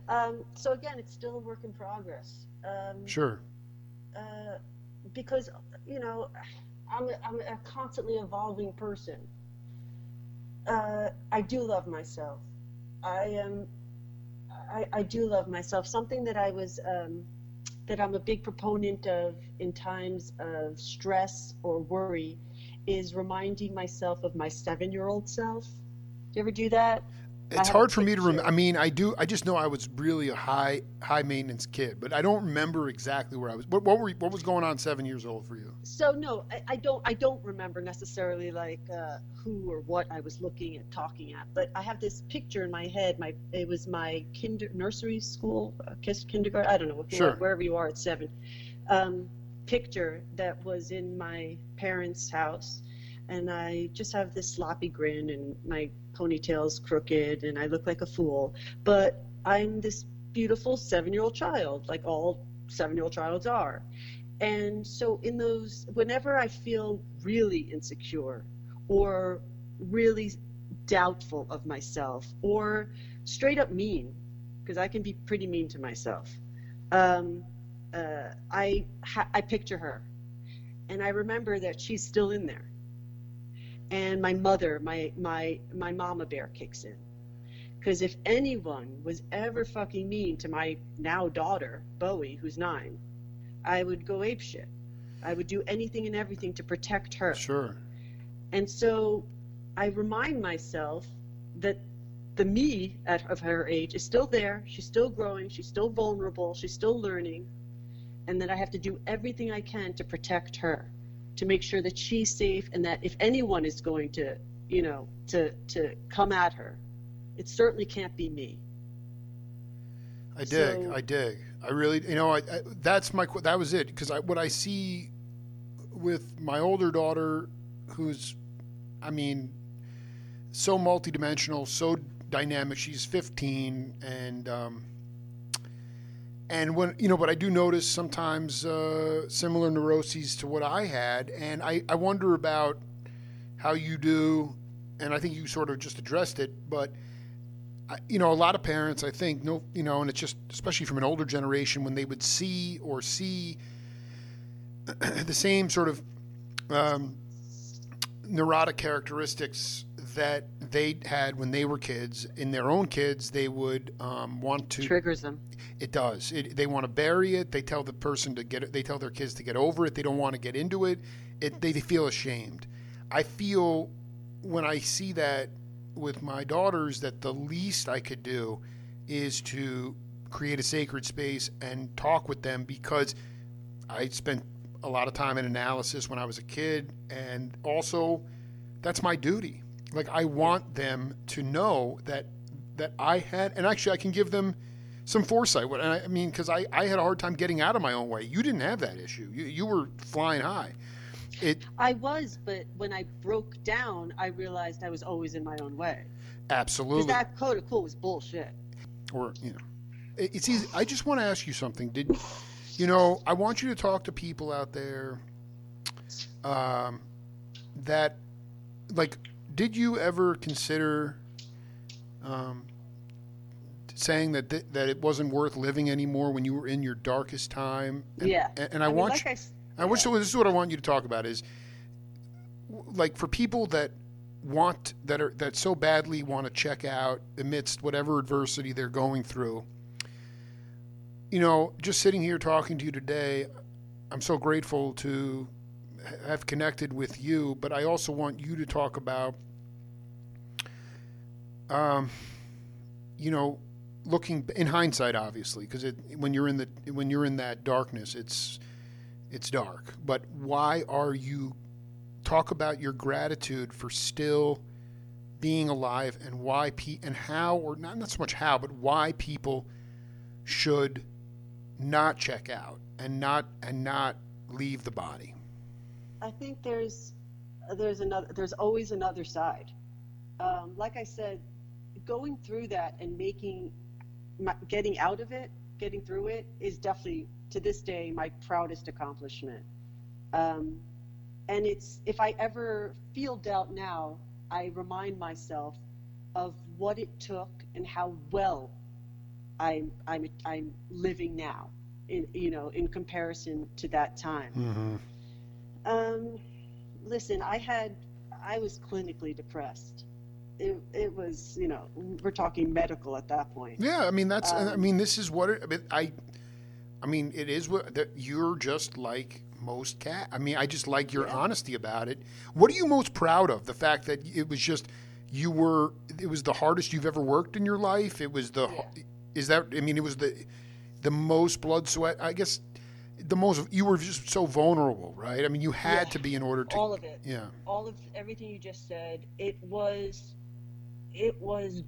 S2: Um, so again, it's still a work in progress. Um,
S1: Sure.
S2: uh, because you know, I'm a, I'm a constantly evolving person. Uh, I do love myself. I am. I, I do love myself. Something that I was um, that I'm a big proponent of in times of stress or worry is reminding myself of my seven-year-old self. Do you ever do that?
S1: It's hard for me to remember. I mean, I do. I just know I was really a high high maintenance kid, but I don't remember exactly where I was. What, what were what was going on seven years old for you?
S2: So no, I, I don't. I don't remember necessarily like uh, who or what I was looking at, talking at. But I have this picture in my head. My it was my kinder nursery school, uh, kindergarten. I don't know
S1: Sure.
S2: wherever you are at seven. Um, picture that was in my parents' house, and I just have this sloppy grin, and my ponytail's crooked, and I look like a fool. But I'm this beautiful seven-year-old child, like all seven-year-old childs are. And so, in those, whenever I feel really insecure or really doubtful of myself or straight up mean, because I can be pretty mean to myself, um, uh, I, I picture her. And I remember that she's still in there. And my mother, my, my, my mama bear kicks in. Because if anyone was ever fucking mean to my now daughter, Bowie, who's nine, I would go apeshit. I would do anything and everything to protect her.
S1: Sure.
S2: And so I remind myself that the me at, of her age is still there. She's still growing. She's still vulnerable. She's still learning. And that I have to do everything I can to protect her, to make sure that she's safe and that if anyone is going to, you know, to, to come at her, it certainly can't be me.
S1: I dig.
S2: So-
S1: I dig. I really, you know, I, I that's my that was it because I what I see with my older daughter, who's, I mean, so multidimensional, so dynamic. She's 15, and um, and when you know, but I do notice sometimes uh, similar neuroses to what I had, and I I wonder about how you do, and I think you sort of just addressed it, but. I- you know, a lot of parents, I think, no, you know, and it's just, especially from an older generation, when they would see or see the same sort of um, neurotic characteristics that they had when they were kids in their own kids, they would um, want to.
S2: Triggers them.
S1: It does. It, they want to bury it. They tell the person to get it. They tell their kids to get over it. They don't want to get into it. It they, they feel ashamed. I feel when I see that with my daughters that the least I could do is to create a sacred space and talk with them because I spent a lot of time in analysis when I was a kid and also that's my duty. Like I want them to know that that I had and actually I can give them some foresight. What and I, mean cuz I I had a hard time getting out of my own way. You didn't have that issue. You you were flying high. It
S2: I was, but when I broke down, I realized I was always in my own way. Because
S1: absolutely
S2: that coat of cool was bullshit.
S1: or you know it- it's easy i just want to ask you something did you know i want you to talk to people out there um, that like did you ever consider um, saying that th- that it wasn't worth living anymore when you were in your darkest time and,
S2: Yeah.
S1: and, and i,
S2: mean,
S1: want
S2: like
S1: you,
S2: I
S1: I wish
S2: yeah.
S1: this is what I want you to talk about is like for people that want that are that so badly want to check out amidst whatever adversity they're going through. You know, just sitting here talking to you today, I'm so grateful to have connected with you, but I also want you to talk about um you know, looking in hindsight obviously because when you're in the when you're in that darkness, it's it's dark. But why are you talk about your gratitude for still being alive and why pe- and how or not not so much how but why people should not check out and not and not leave the body.
S2: I think there's there's another there's always another side. Um, like I said, going through that and making my, getting out of it, getting through it is definitely to this day my proudest accomplishment. Um, and it's if I ever feel doubt now, I remind myself of what it took and how well I'm I'm I'm living now. In you know in comparison to that time.
S1: Mm-hmm.
S2: Um, listen, I had, I was clinically depressed. It, it was, you know, we're talking medical at that point.
S1: Yeah, I mean that's. I
S2: Um,
S1: mean this is what it, I mean. I, I mean it is what that you're just like most cat. I mean I just like your
S2: Yeah.
S1: honesty about it. What are you most proud of? The fact that it was just you were. It was the hardest you've ever worked in your life. It was the.
S2: Yeah.
S1: Is that? I mean it was the, the most blood sweat. I guess. The most you were just so vulnerable, right? I mean, you had
S2: Yeah.
S1: to be in order to.
S2: All of it,
S1: yeah.
S2: all of everything you just said, it was, it was,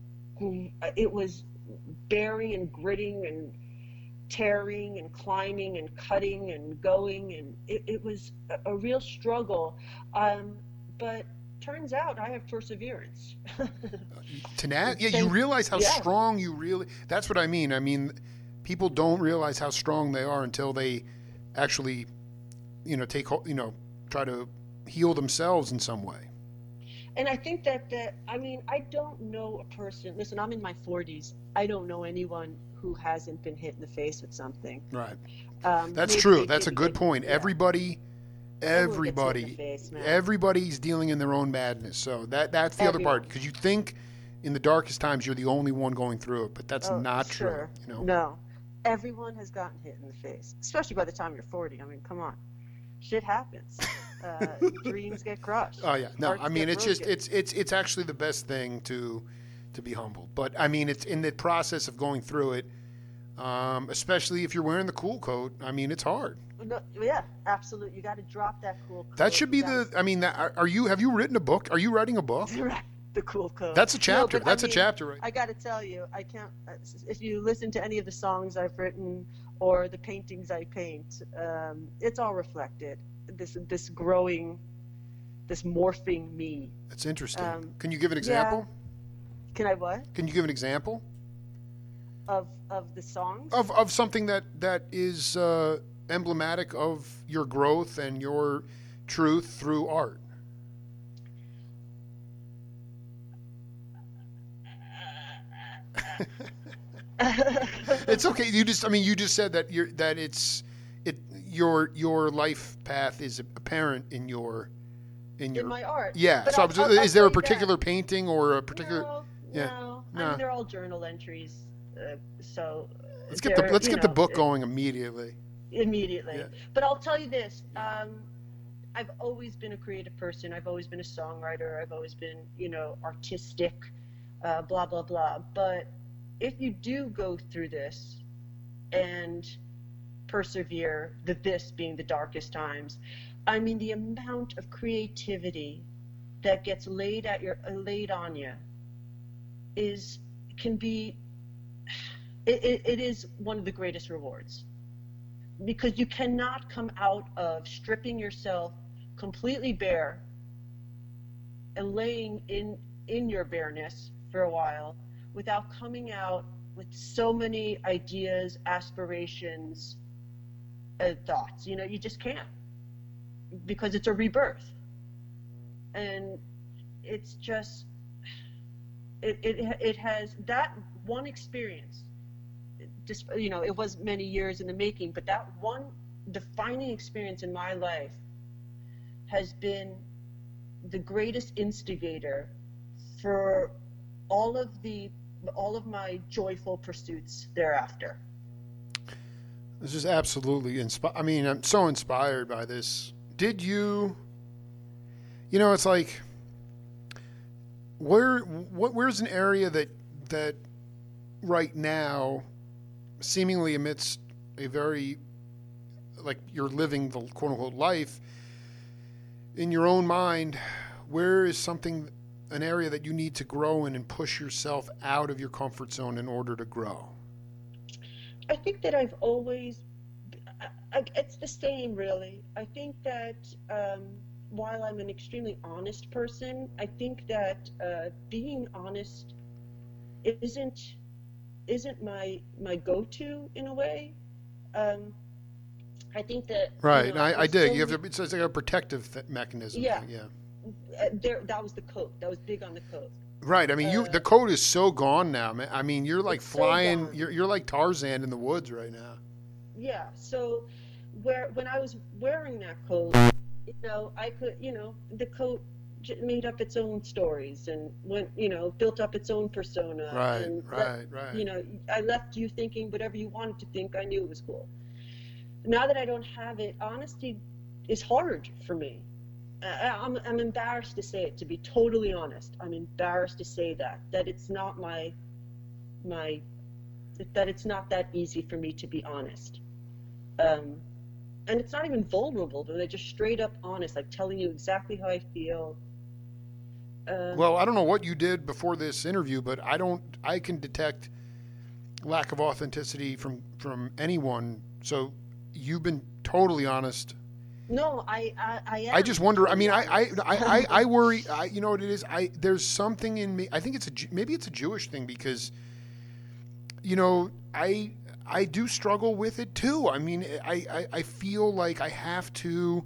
S2: it was bearing and gritting and tearing and climbing and cutting and going and it, it was a, a real struggle. Um, but turns out I have perseverance.
S1: Tenacity. Yeah, you realize how
S2: yeah.
S1: strong you really. That's what I mean. I mean, people don't realize how strong they are until they actually, you know, take you know, try to heal themselves in some way.
S2: And I think that that I mean I don't know a person. Listen, I'm in my 40s. I don't know anyone who hasn't been hit in the face with something.
S1: Right.
S2: Um,
S1: That's
S2: maybe
S1: true. That's a good point.
S2: yeah.
S1: Everybody,
S2: Everyone gets hit in the
S1: everybody,
S2: face,
S1: everybody's dealing in their own madness. So that that's the other part because you think in the darkest times you're the only one going through it, but that's
S2: Oh,
S1: not
S2: sure.
S1: true. You know.
S2: No, everyone has gotten hit in the face, especially by the time you're 40. I mean, come on, shit happens. Uh, dreams get crushed.
S1: Oh yeah, no.
S2: Hearts
S1: I mean, it's just it's it's it's actually the best thing to to be humble. But I mean, it's in the process of going through it, um, especially if you're wearing the cool coat. I mean, it's hard.
S2: No, yeah, absolutely. You got to drop that cool. Coat.
S1: That should be the. I mean, that, are, you? Have you written a book? Are you writing a book?
S2: the cool coat.
S1: That's a
S2: No,
S1: chapter.
S2: I
S1: That's a chapter, right?
S2: I got to tell you, I can't. uh, If you listen to any of the songs I've written or the paintings I paint, um, it's all reflected. This this growing, this morphing me.
S1: That's interesting.
S2: um,
S1: Can you give an example?
S2: Can I what
S1: Can you give an example
S2: of of the songs?
S1: of of something that that is uh, emblematic of your growth and your truth through art? It's okay. You just, I mean, you just said that you're that it's it your your life path is apparent in your in your
S2: in my art.
S1: yeah.
S2: But
S1: So,
S2: I'll- I'll-
S1: is there a
S2: you that.
S1: particular painting or a particular?
S2: No,
S1: yeah,
S2: no. I mean, they're all journal entries. Uh, so
S1: Let's get the let's get the book going immediately.
S2: immediately.
S1: Yeah.
S2: But I'll tell you this: um, I've always been a creative person. I've always been a songwriter. I've always been, you know, artistic. Uh, blah blah blah. But if you do go through this and persevere, the this being the darkest times, I mean, the amount of creativity that gets laid at your uh, laid on you is can be it, it, it is one of the greatest rewards. Because you cannot come out of stripping yourself completely bare and laying in in your bareness for a while without coming out with so many ideas aspirations and thoughts you know you just can't because it's a rebirth and it's just it, it, it has that one experience just you know it was many years in the making but that one defining experience in my life has been the greatest instigator for all of the all of my joyful pursuits thereafter.
S1: This is absolutely inspired. I mean, I'm so inspired by this. Did you? You know, it's like where what where's an area that that right now, seemingly amidst a very like you're living the quote unquote life in your own mind, where is something an area that you need to grow in and push yourself out of your comfort zone in order to grow?
S2: I think that I've always, I, it's the same really. I think that um, while I'm an extremely honest person, I think that uh, being honest isn't isn't my my go-to in a way. Um, I think that
S1: right.
S2: You know,
S1: I, I dig. you have to. It's like a protective th- mechanism.
S2: Yeah.
S1: Thing. Yeah.
S2: uh, there that was the coat. That was big on the coat.
S1: Right. I mean, you the coat is so gone now, man. I mean, you're like
S2: It's so
S1: flying. you're you're like Tarzan in the woods right now.
S2: Yeah. So where when I was wearing that coat, you know, I could, you know, the coat made up its own stories and went, you know, built up its own persona.
S1: Right.
S2: and let-
S1: Right. Right.
S2: you know, I left you thinking whatever you wanted to think. I knew it was cool. Now that I don't have it, honesty is hard for me. I'm, I'm embarrassed to say it. To be totally honest, I'm embarrassed to say that that it's not my my that it's not that easy for me to be honest. Um, and it's not even vulnerable, but they're just straight up honest, like telling you exactly how I feel. Um,
S1: Well, I don't know what you did before this interview, but I don't. I can detect lack of authenticity from from anyone. So you've been totally honest.
S2: No, I I, I, am
S1: I just wonder. I mean, I I, I, I, worry. I, you know what it is? I there's something in me. I think it's a maybe it's a Jewish thing because, you know, I I do struggle with it too. I mean, I I, I feel like I have to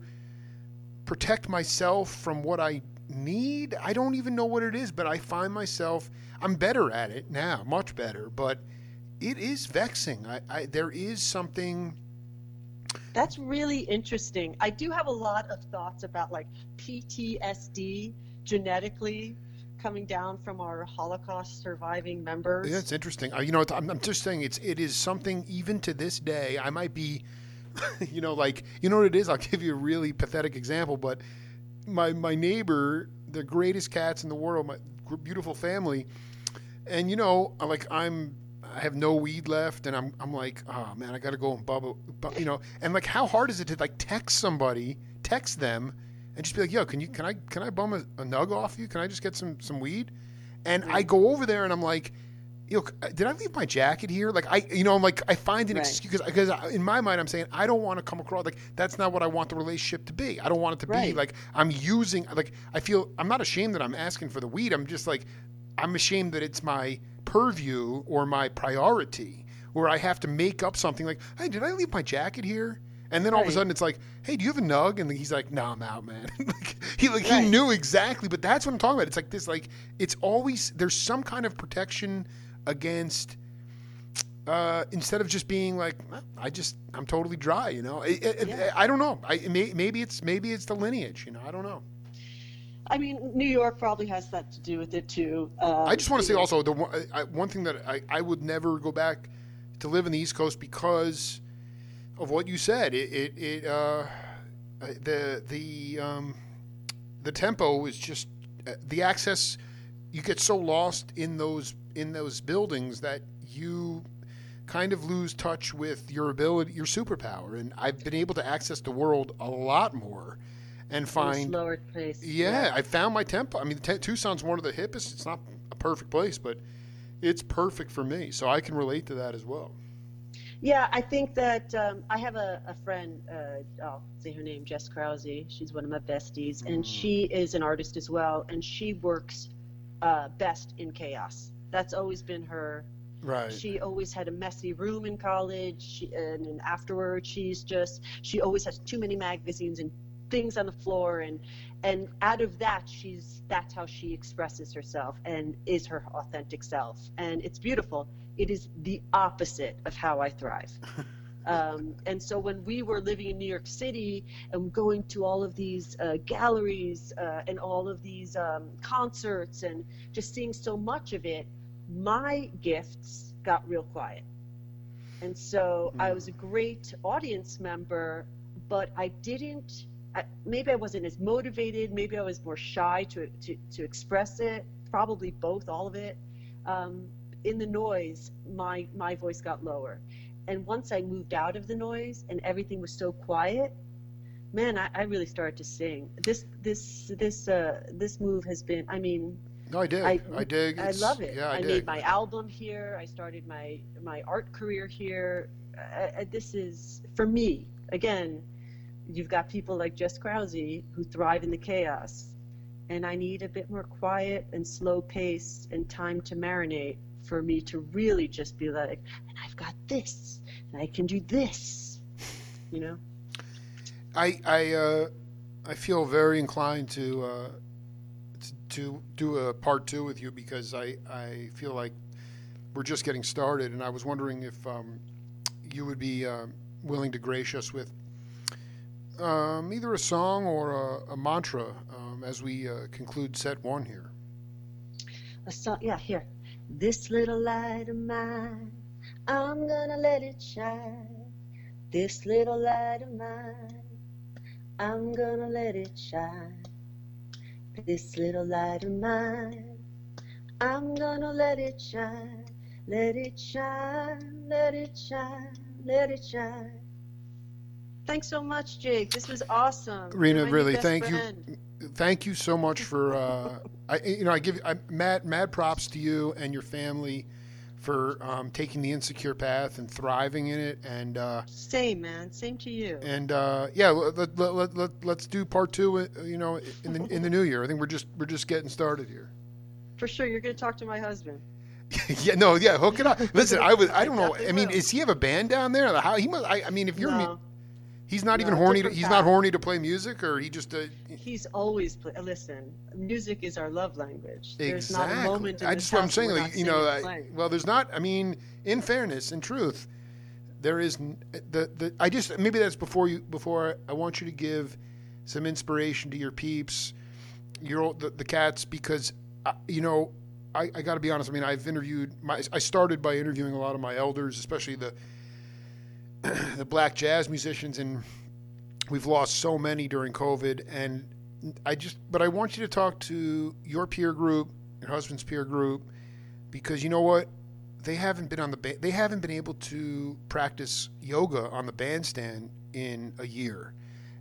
S1: protect myself from what I need. I don't even know what it is, but I find myself. I'm better at it now, much better. But it is vexing. I, I there is something.
S2: That's really interesting. I do have a lot of thoughts about like PTSD genetically coming down from our Holocaust surviving members.
S1: Yeah, it's interesting. Uh, you know, I'm, I'm just saying it's it is something even to this day. I might be, you know, like you know what it is. I'll give you a really pathetic example, but my my neighbor, the greatest cats in the world, my beautiful family, and you know, like I'm. I have no weed left, and I'm, I'm like, oh man, I gotta go and bubble, bu- you know, and like, how hard is it to like text somebody, text them, and just be like, yo, can you, can I, can I bum a, a nug off you? Can I just get some, some weed? And I go over there, and I'm like, you uh, know, did I leave my jacket here? Like I, you know, I'm like I find an
S2: Right.
S1: excuse because in my mind I'm saying I don't want to come across like that's not what I want the relationship to be. I don't want it to be like I'm using like I feel I'm not ashamed that I'm asking for the weed. I'm just like I'm ashamed that it's my purview or my priority where I have to make up something like, hey, did I leave my jacket here? And then all of a sudden it's like, hey, do you have a nug? And he's like, no, I'm out, man. like, he like he knew exactly, but that's what I'm talking about. It's like this, like it's always there's some kind of protection against uh, instead of just being like, I just I'm totally dry, you know. I, I,
S2: Yeah.
S1: I don't know. I may, maybe it's maybe it's the lineage, you know. I don't know.
S2: I mean, New York probably has that to do with it too. Um,
S1: I just want to say
S2: know,
S1: also the one, I, one thing that I, I would never go back to live in the East Coast because of what you said. It it, it uh, the the um, the tempo is just uh, the access. You get so lost in those in those buildings that you kind of lose touch with your ability, your superpower. And I've been able to access the world a lot more and find
S2: slower pace.
S1: yeah, I found my tempo. I mean, T- Tucson's one of the hippest. It's not a perfect place, but it's perfect for me. So I can relate to that as well.
S2: Yeah, I think that um, I have a, a friend, uh, I'll say her name, Jess Krause. She's one of my besties, and
S1: Mm.
S2: she is an artist as well, and she works uh, best in chaos. That's always been her.
S1: Right.
S2: She always had a messy room in college, she, and then afterwards, she's just, she always has too many magazines and things on the floor, and and out of that, she's that's how she expresses herself and is her authentic self, and it's beautiful. It is the opposite of how I thrive. Um, and so when we were living in New York City and going to all of these uh, galleries uh, and all of these um, concerts and just seeing so much of it, my gifts got real quiet. And so I was a great audience member, but I didn't. I, maybe I wasn't as motivated. Maybe I was more shy to to, to express it. Probably both, all of it. Um, in the noise, my my voice got lower, and once I moved out of the noise and everything was so quiet, man, I, I really started to sing. This this this uh, this move has been. I mean,
S1: No, I dig. I,
S2: I-
S1: dig.
S2: I love it.
S1: Yeah, I,
S2: I made my album here. I started my my art career here. Uh, uh, this is for me. Again, you've got people like Jess Krause who thrive in the chaos, and I need a bit more quiet and slow pace and time to marinate for me to really just be like, and I've got this, and I can do this. You know.
S1: I I uh, I feel very inclined to uh, t- to do a part two with you because I I feel like we're just getting started, and I was wondering if um, you would be uh, willing to grace us with um, either a song or a, a mantra um, as we uh, conclude set one here.
S2: a song yeah here. This little light of mine i'm gonna let it shine. This little light of mine i'm gonna let it shine. This little light of mine i'm gonna let it shine. Let it shine let it shine let it shine thanks so much jake. This was awesome.
S1: Rena, really, thank you. Thank you so much for uh, I you know I give I, mad mad props to you and your family for um, taking the insecure path and thriving in it and uh,
S2: same man. Same to you.
S1: and uh, yeah let, let, let, let, let's do part two uh, you know in the in the new year. I think we're just we're just getting started here.
S2: For sure. You're gonna talk to my husband.
S1: Yeah no yeah hook it up. Listen I was I don't know. I mean
S2: will.
S1: does he have a band down there? How he must I, I mean if you're
S2: No.
S1: He's not even
S2: No,
S1: horny to, he's not horny to play music or he just uh,
S2: He's always play, listen. Music is our love language. There's
S1: Exactly.
S2: not a moment in
S1: I just what I'm saying. Like, you know, I, well, there's not. I mean, in fairness, in truth, there is the the. I just maybe that's before you before I want you to give some inspiration to your peeps, your old, the, the cats because uh, you know. I, I got to be honest. I mean, I've interviewed. My, I started by interviewing a lot of my elders, especially the the black jazz musicians, and we've lost so many during COVID. And I just, but I want you to talk to your peer group, your husband's peer group, because you know what? They haven't been on the ba- they haven't been able to practice yoga on the bandstand in a year.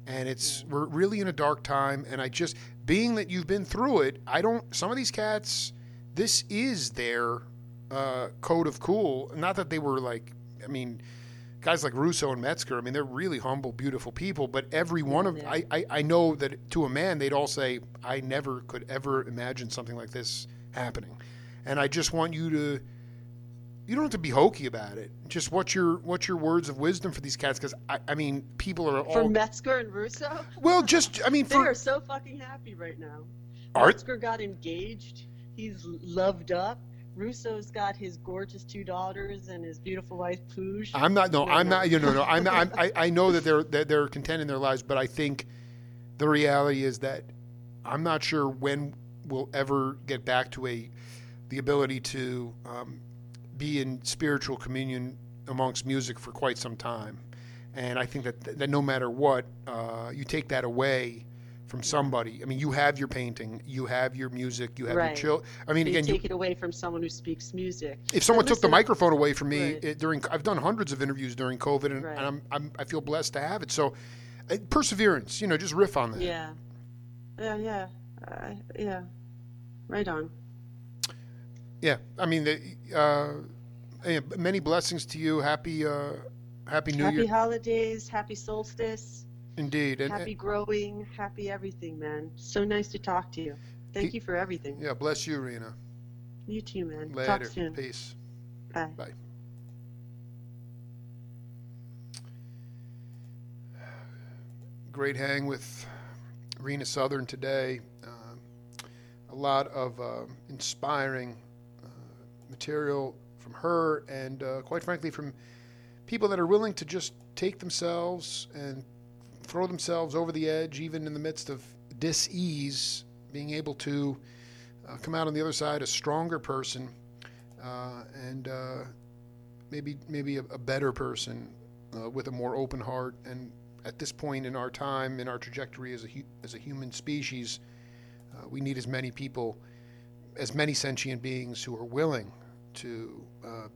S1: And it's we're really in a dark time and I just being that you've been through it, I don't some of these cats this is their uh, coat of cool. Not that they were like I mean guys like Russo and Metzger, I mean, they're really humble, beautiful people, but every mm, one of
S2: Yeah.
S1: I, I, I know that to a man, they'd all say, I never could ever imagine something like this happening. And I just want you to, you don't have to be hokey about it. Just what's your, what's your words of wisdom for these cats? Because I, I mean, people are all For
S2: Metzger and Russo,
S1: well, just, I mean,
S2: they
S1: for,
S2: are so fucking happy right now.
S1: Are-
S2: Metzger got engaged. He's loved up. Russo's got his gorgeous two daughters and his beautiful wife Pooj.
S1: I'm not. No, I'm
S2: no.
S1: not. You know, no. I'm. I'm I, I know that they're that they're content in their lives, but I think the reality is that I'm not sure when we'll ever get back to a the ability to um, be in spiritual communion amongst music for quite some time, and I think that that no matter what, uh, you take that away from somebody. I mean, you have your painting, you have your music, you have
S2: Right.
S1: your chill. I mean, again, you,
S2: take it away from someone who speaks music.
S1: if someone took the microphone away from me
S2: Right.
S1: it, during i've done hundreds of interviews during covid and,
S2: Right.
S1: and I'm, I'm i feel blessed to have it so uh, perseverance you know just riff on that
S2: Yeah, yeah, yeah, uh, yeah. Right on.
S1: yeah i mean the, uh, many blessings to you happy uh happy new
S2: happy
S1: year Happy
S2: holidays, happy solstice,
S1: indeed and,
S2: happy growing, happy everything, man. So nice to talk to you. Thank
S1: He-
S2: you for everything.
S1: yeah bless you rena
S2: You too, man.
S1: later
S2: Talk soon.
S1: peace
S2: Bye.
S1: Bye. Great hang with Rena Southern today. Um a lot of uh, inspiring uh, material from her, and uh, quite frankly, from people that are willing to just take themselves and throw themselves over the edge, even in the midst of dis-ease, being able to uh, come out on the other side a stronger person uh, and uh, maybe maybe a, a better person uh, with a more open heart. And at this point in our time, in our trajectory as a hu- as a human species, uh, we need as many people, as many sentient beings who are willing to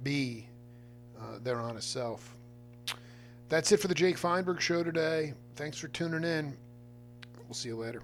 S1: be their honest self. That's it for the Jake Feinberg Show today. Thanks for tuning in. We'll see you later.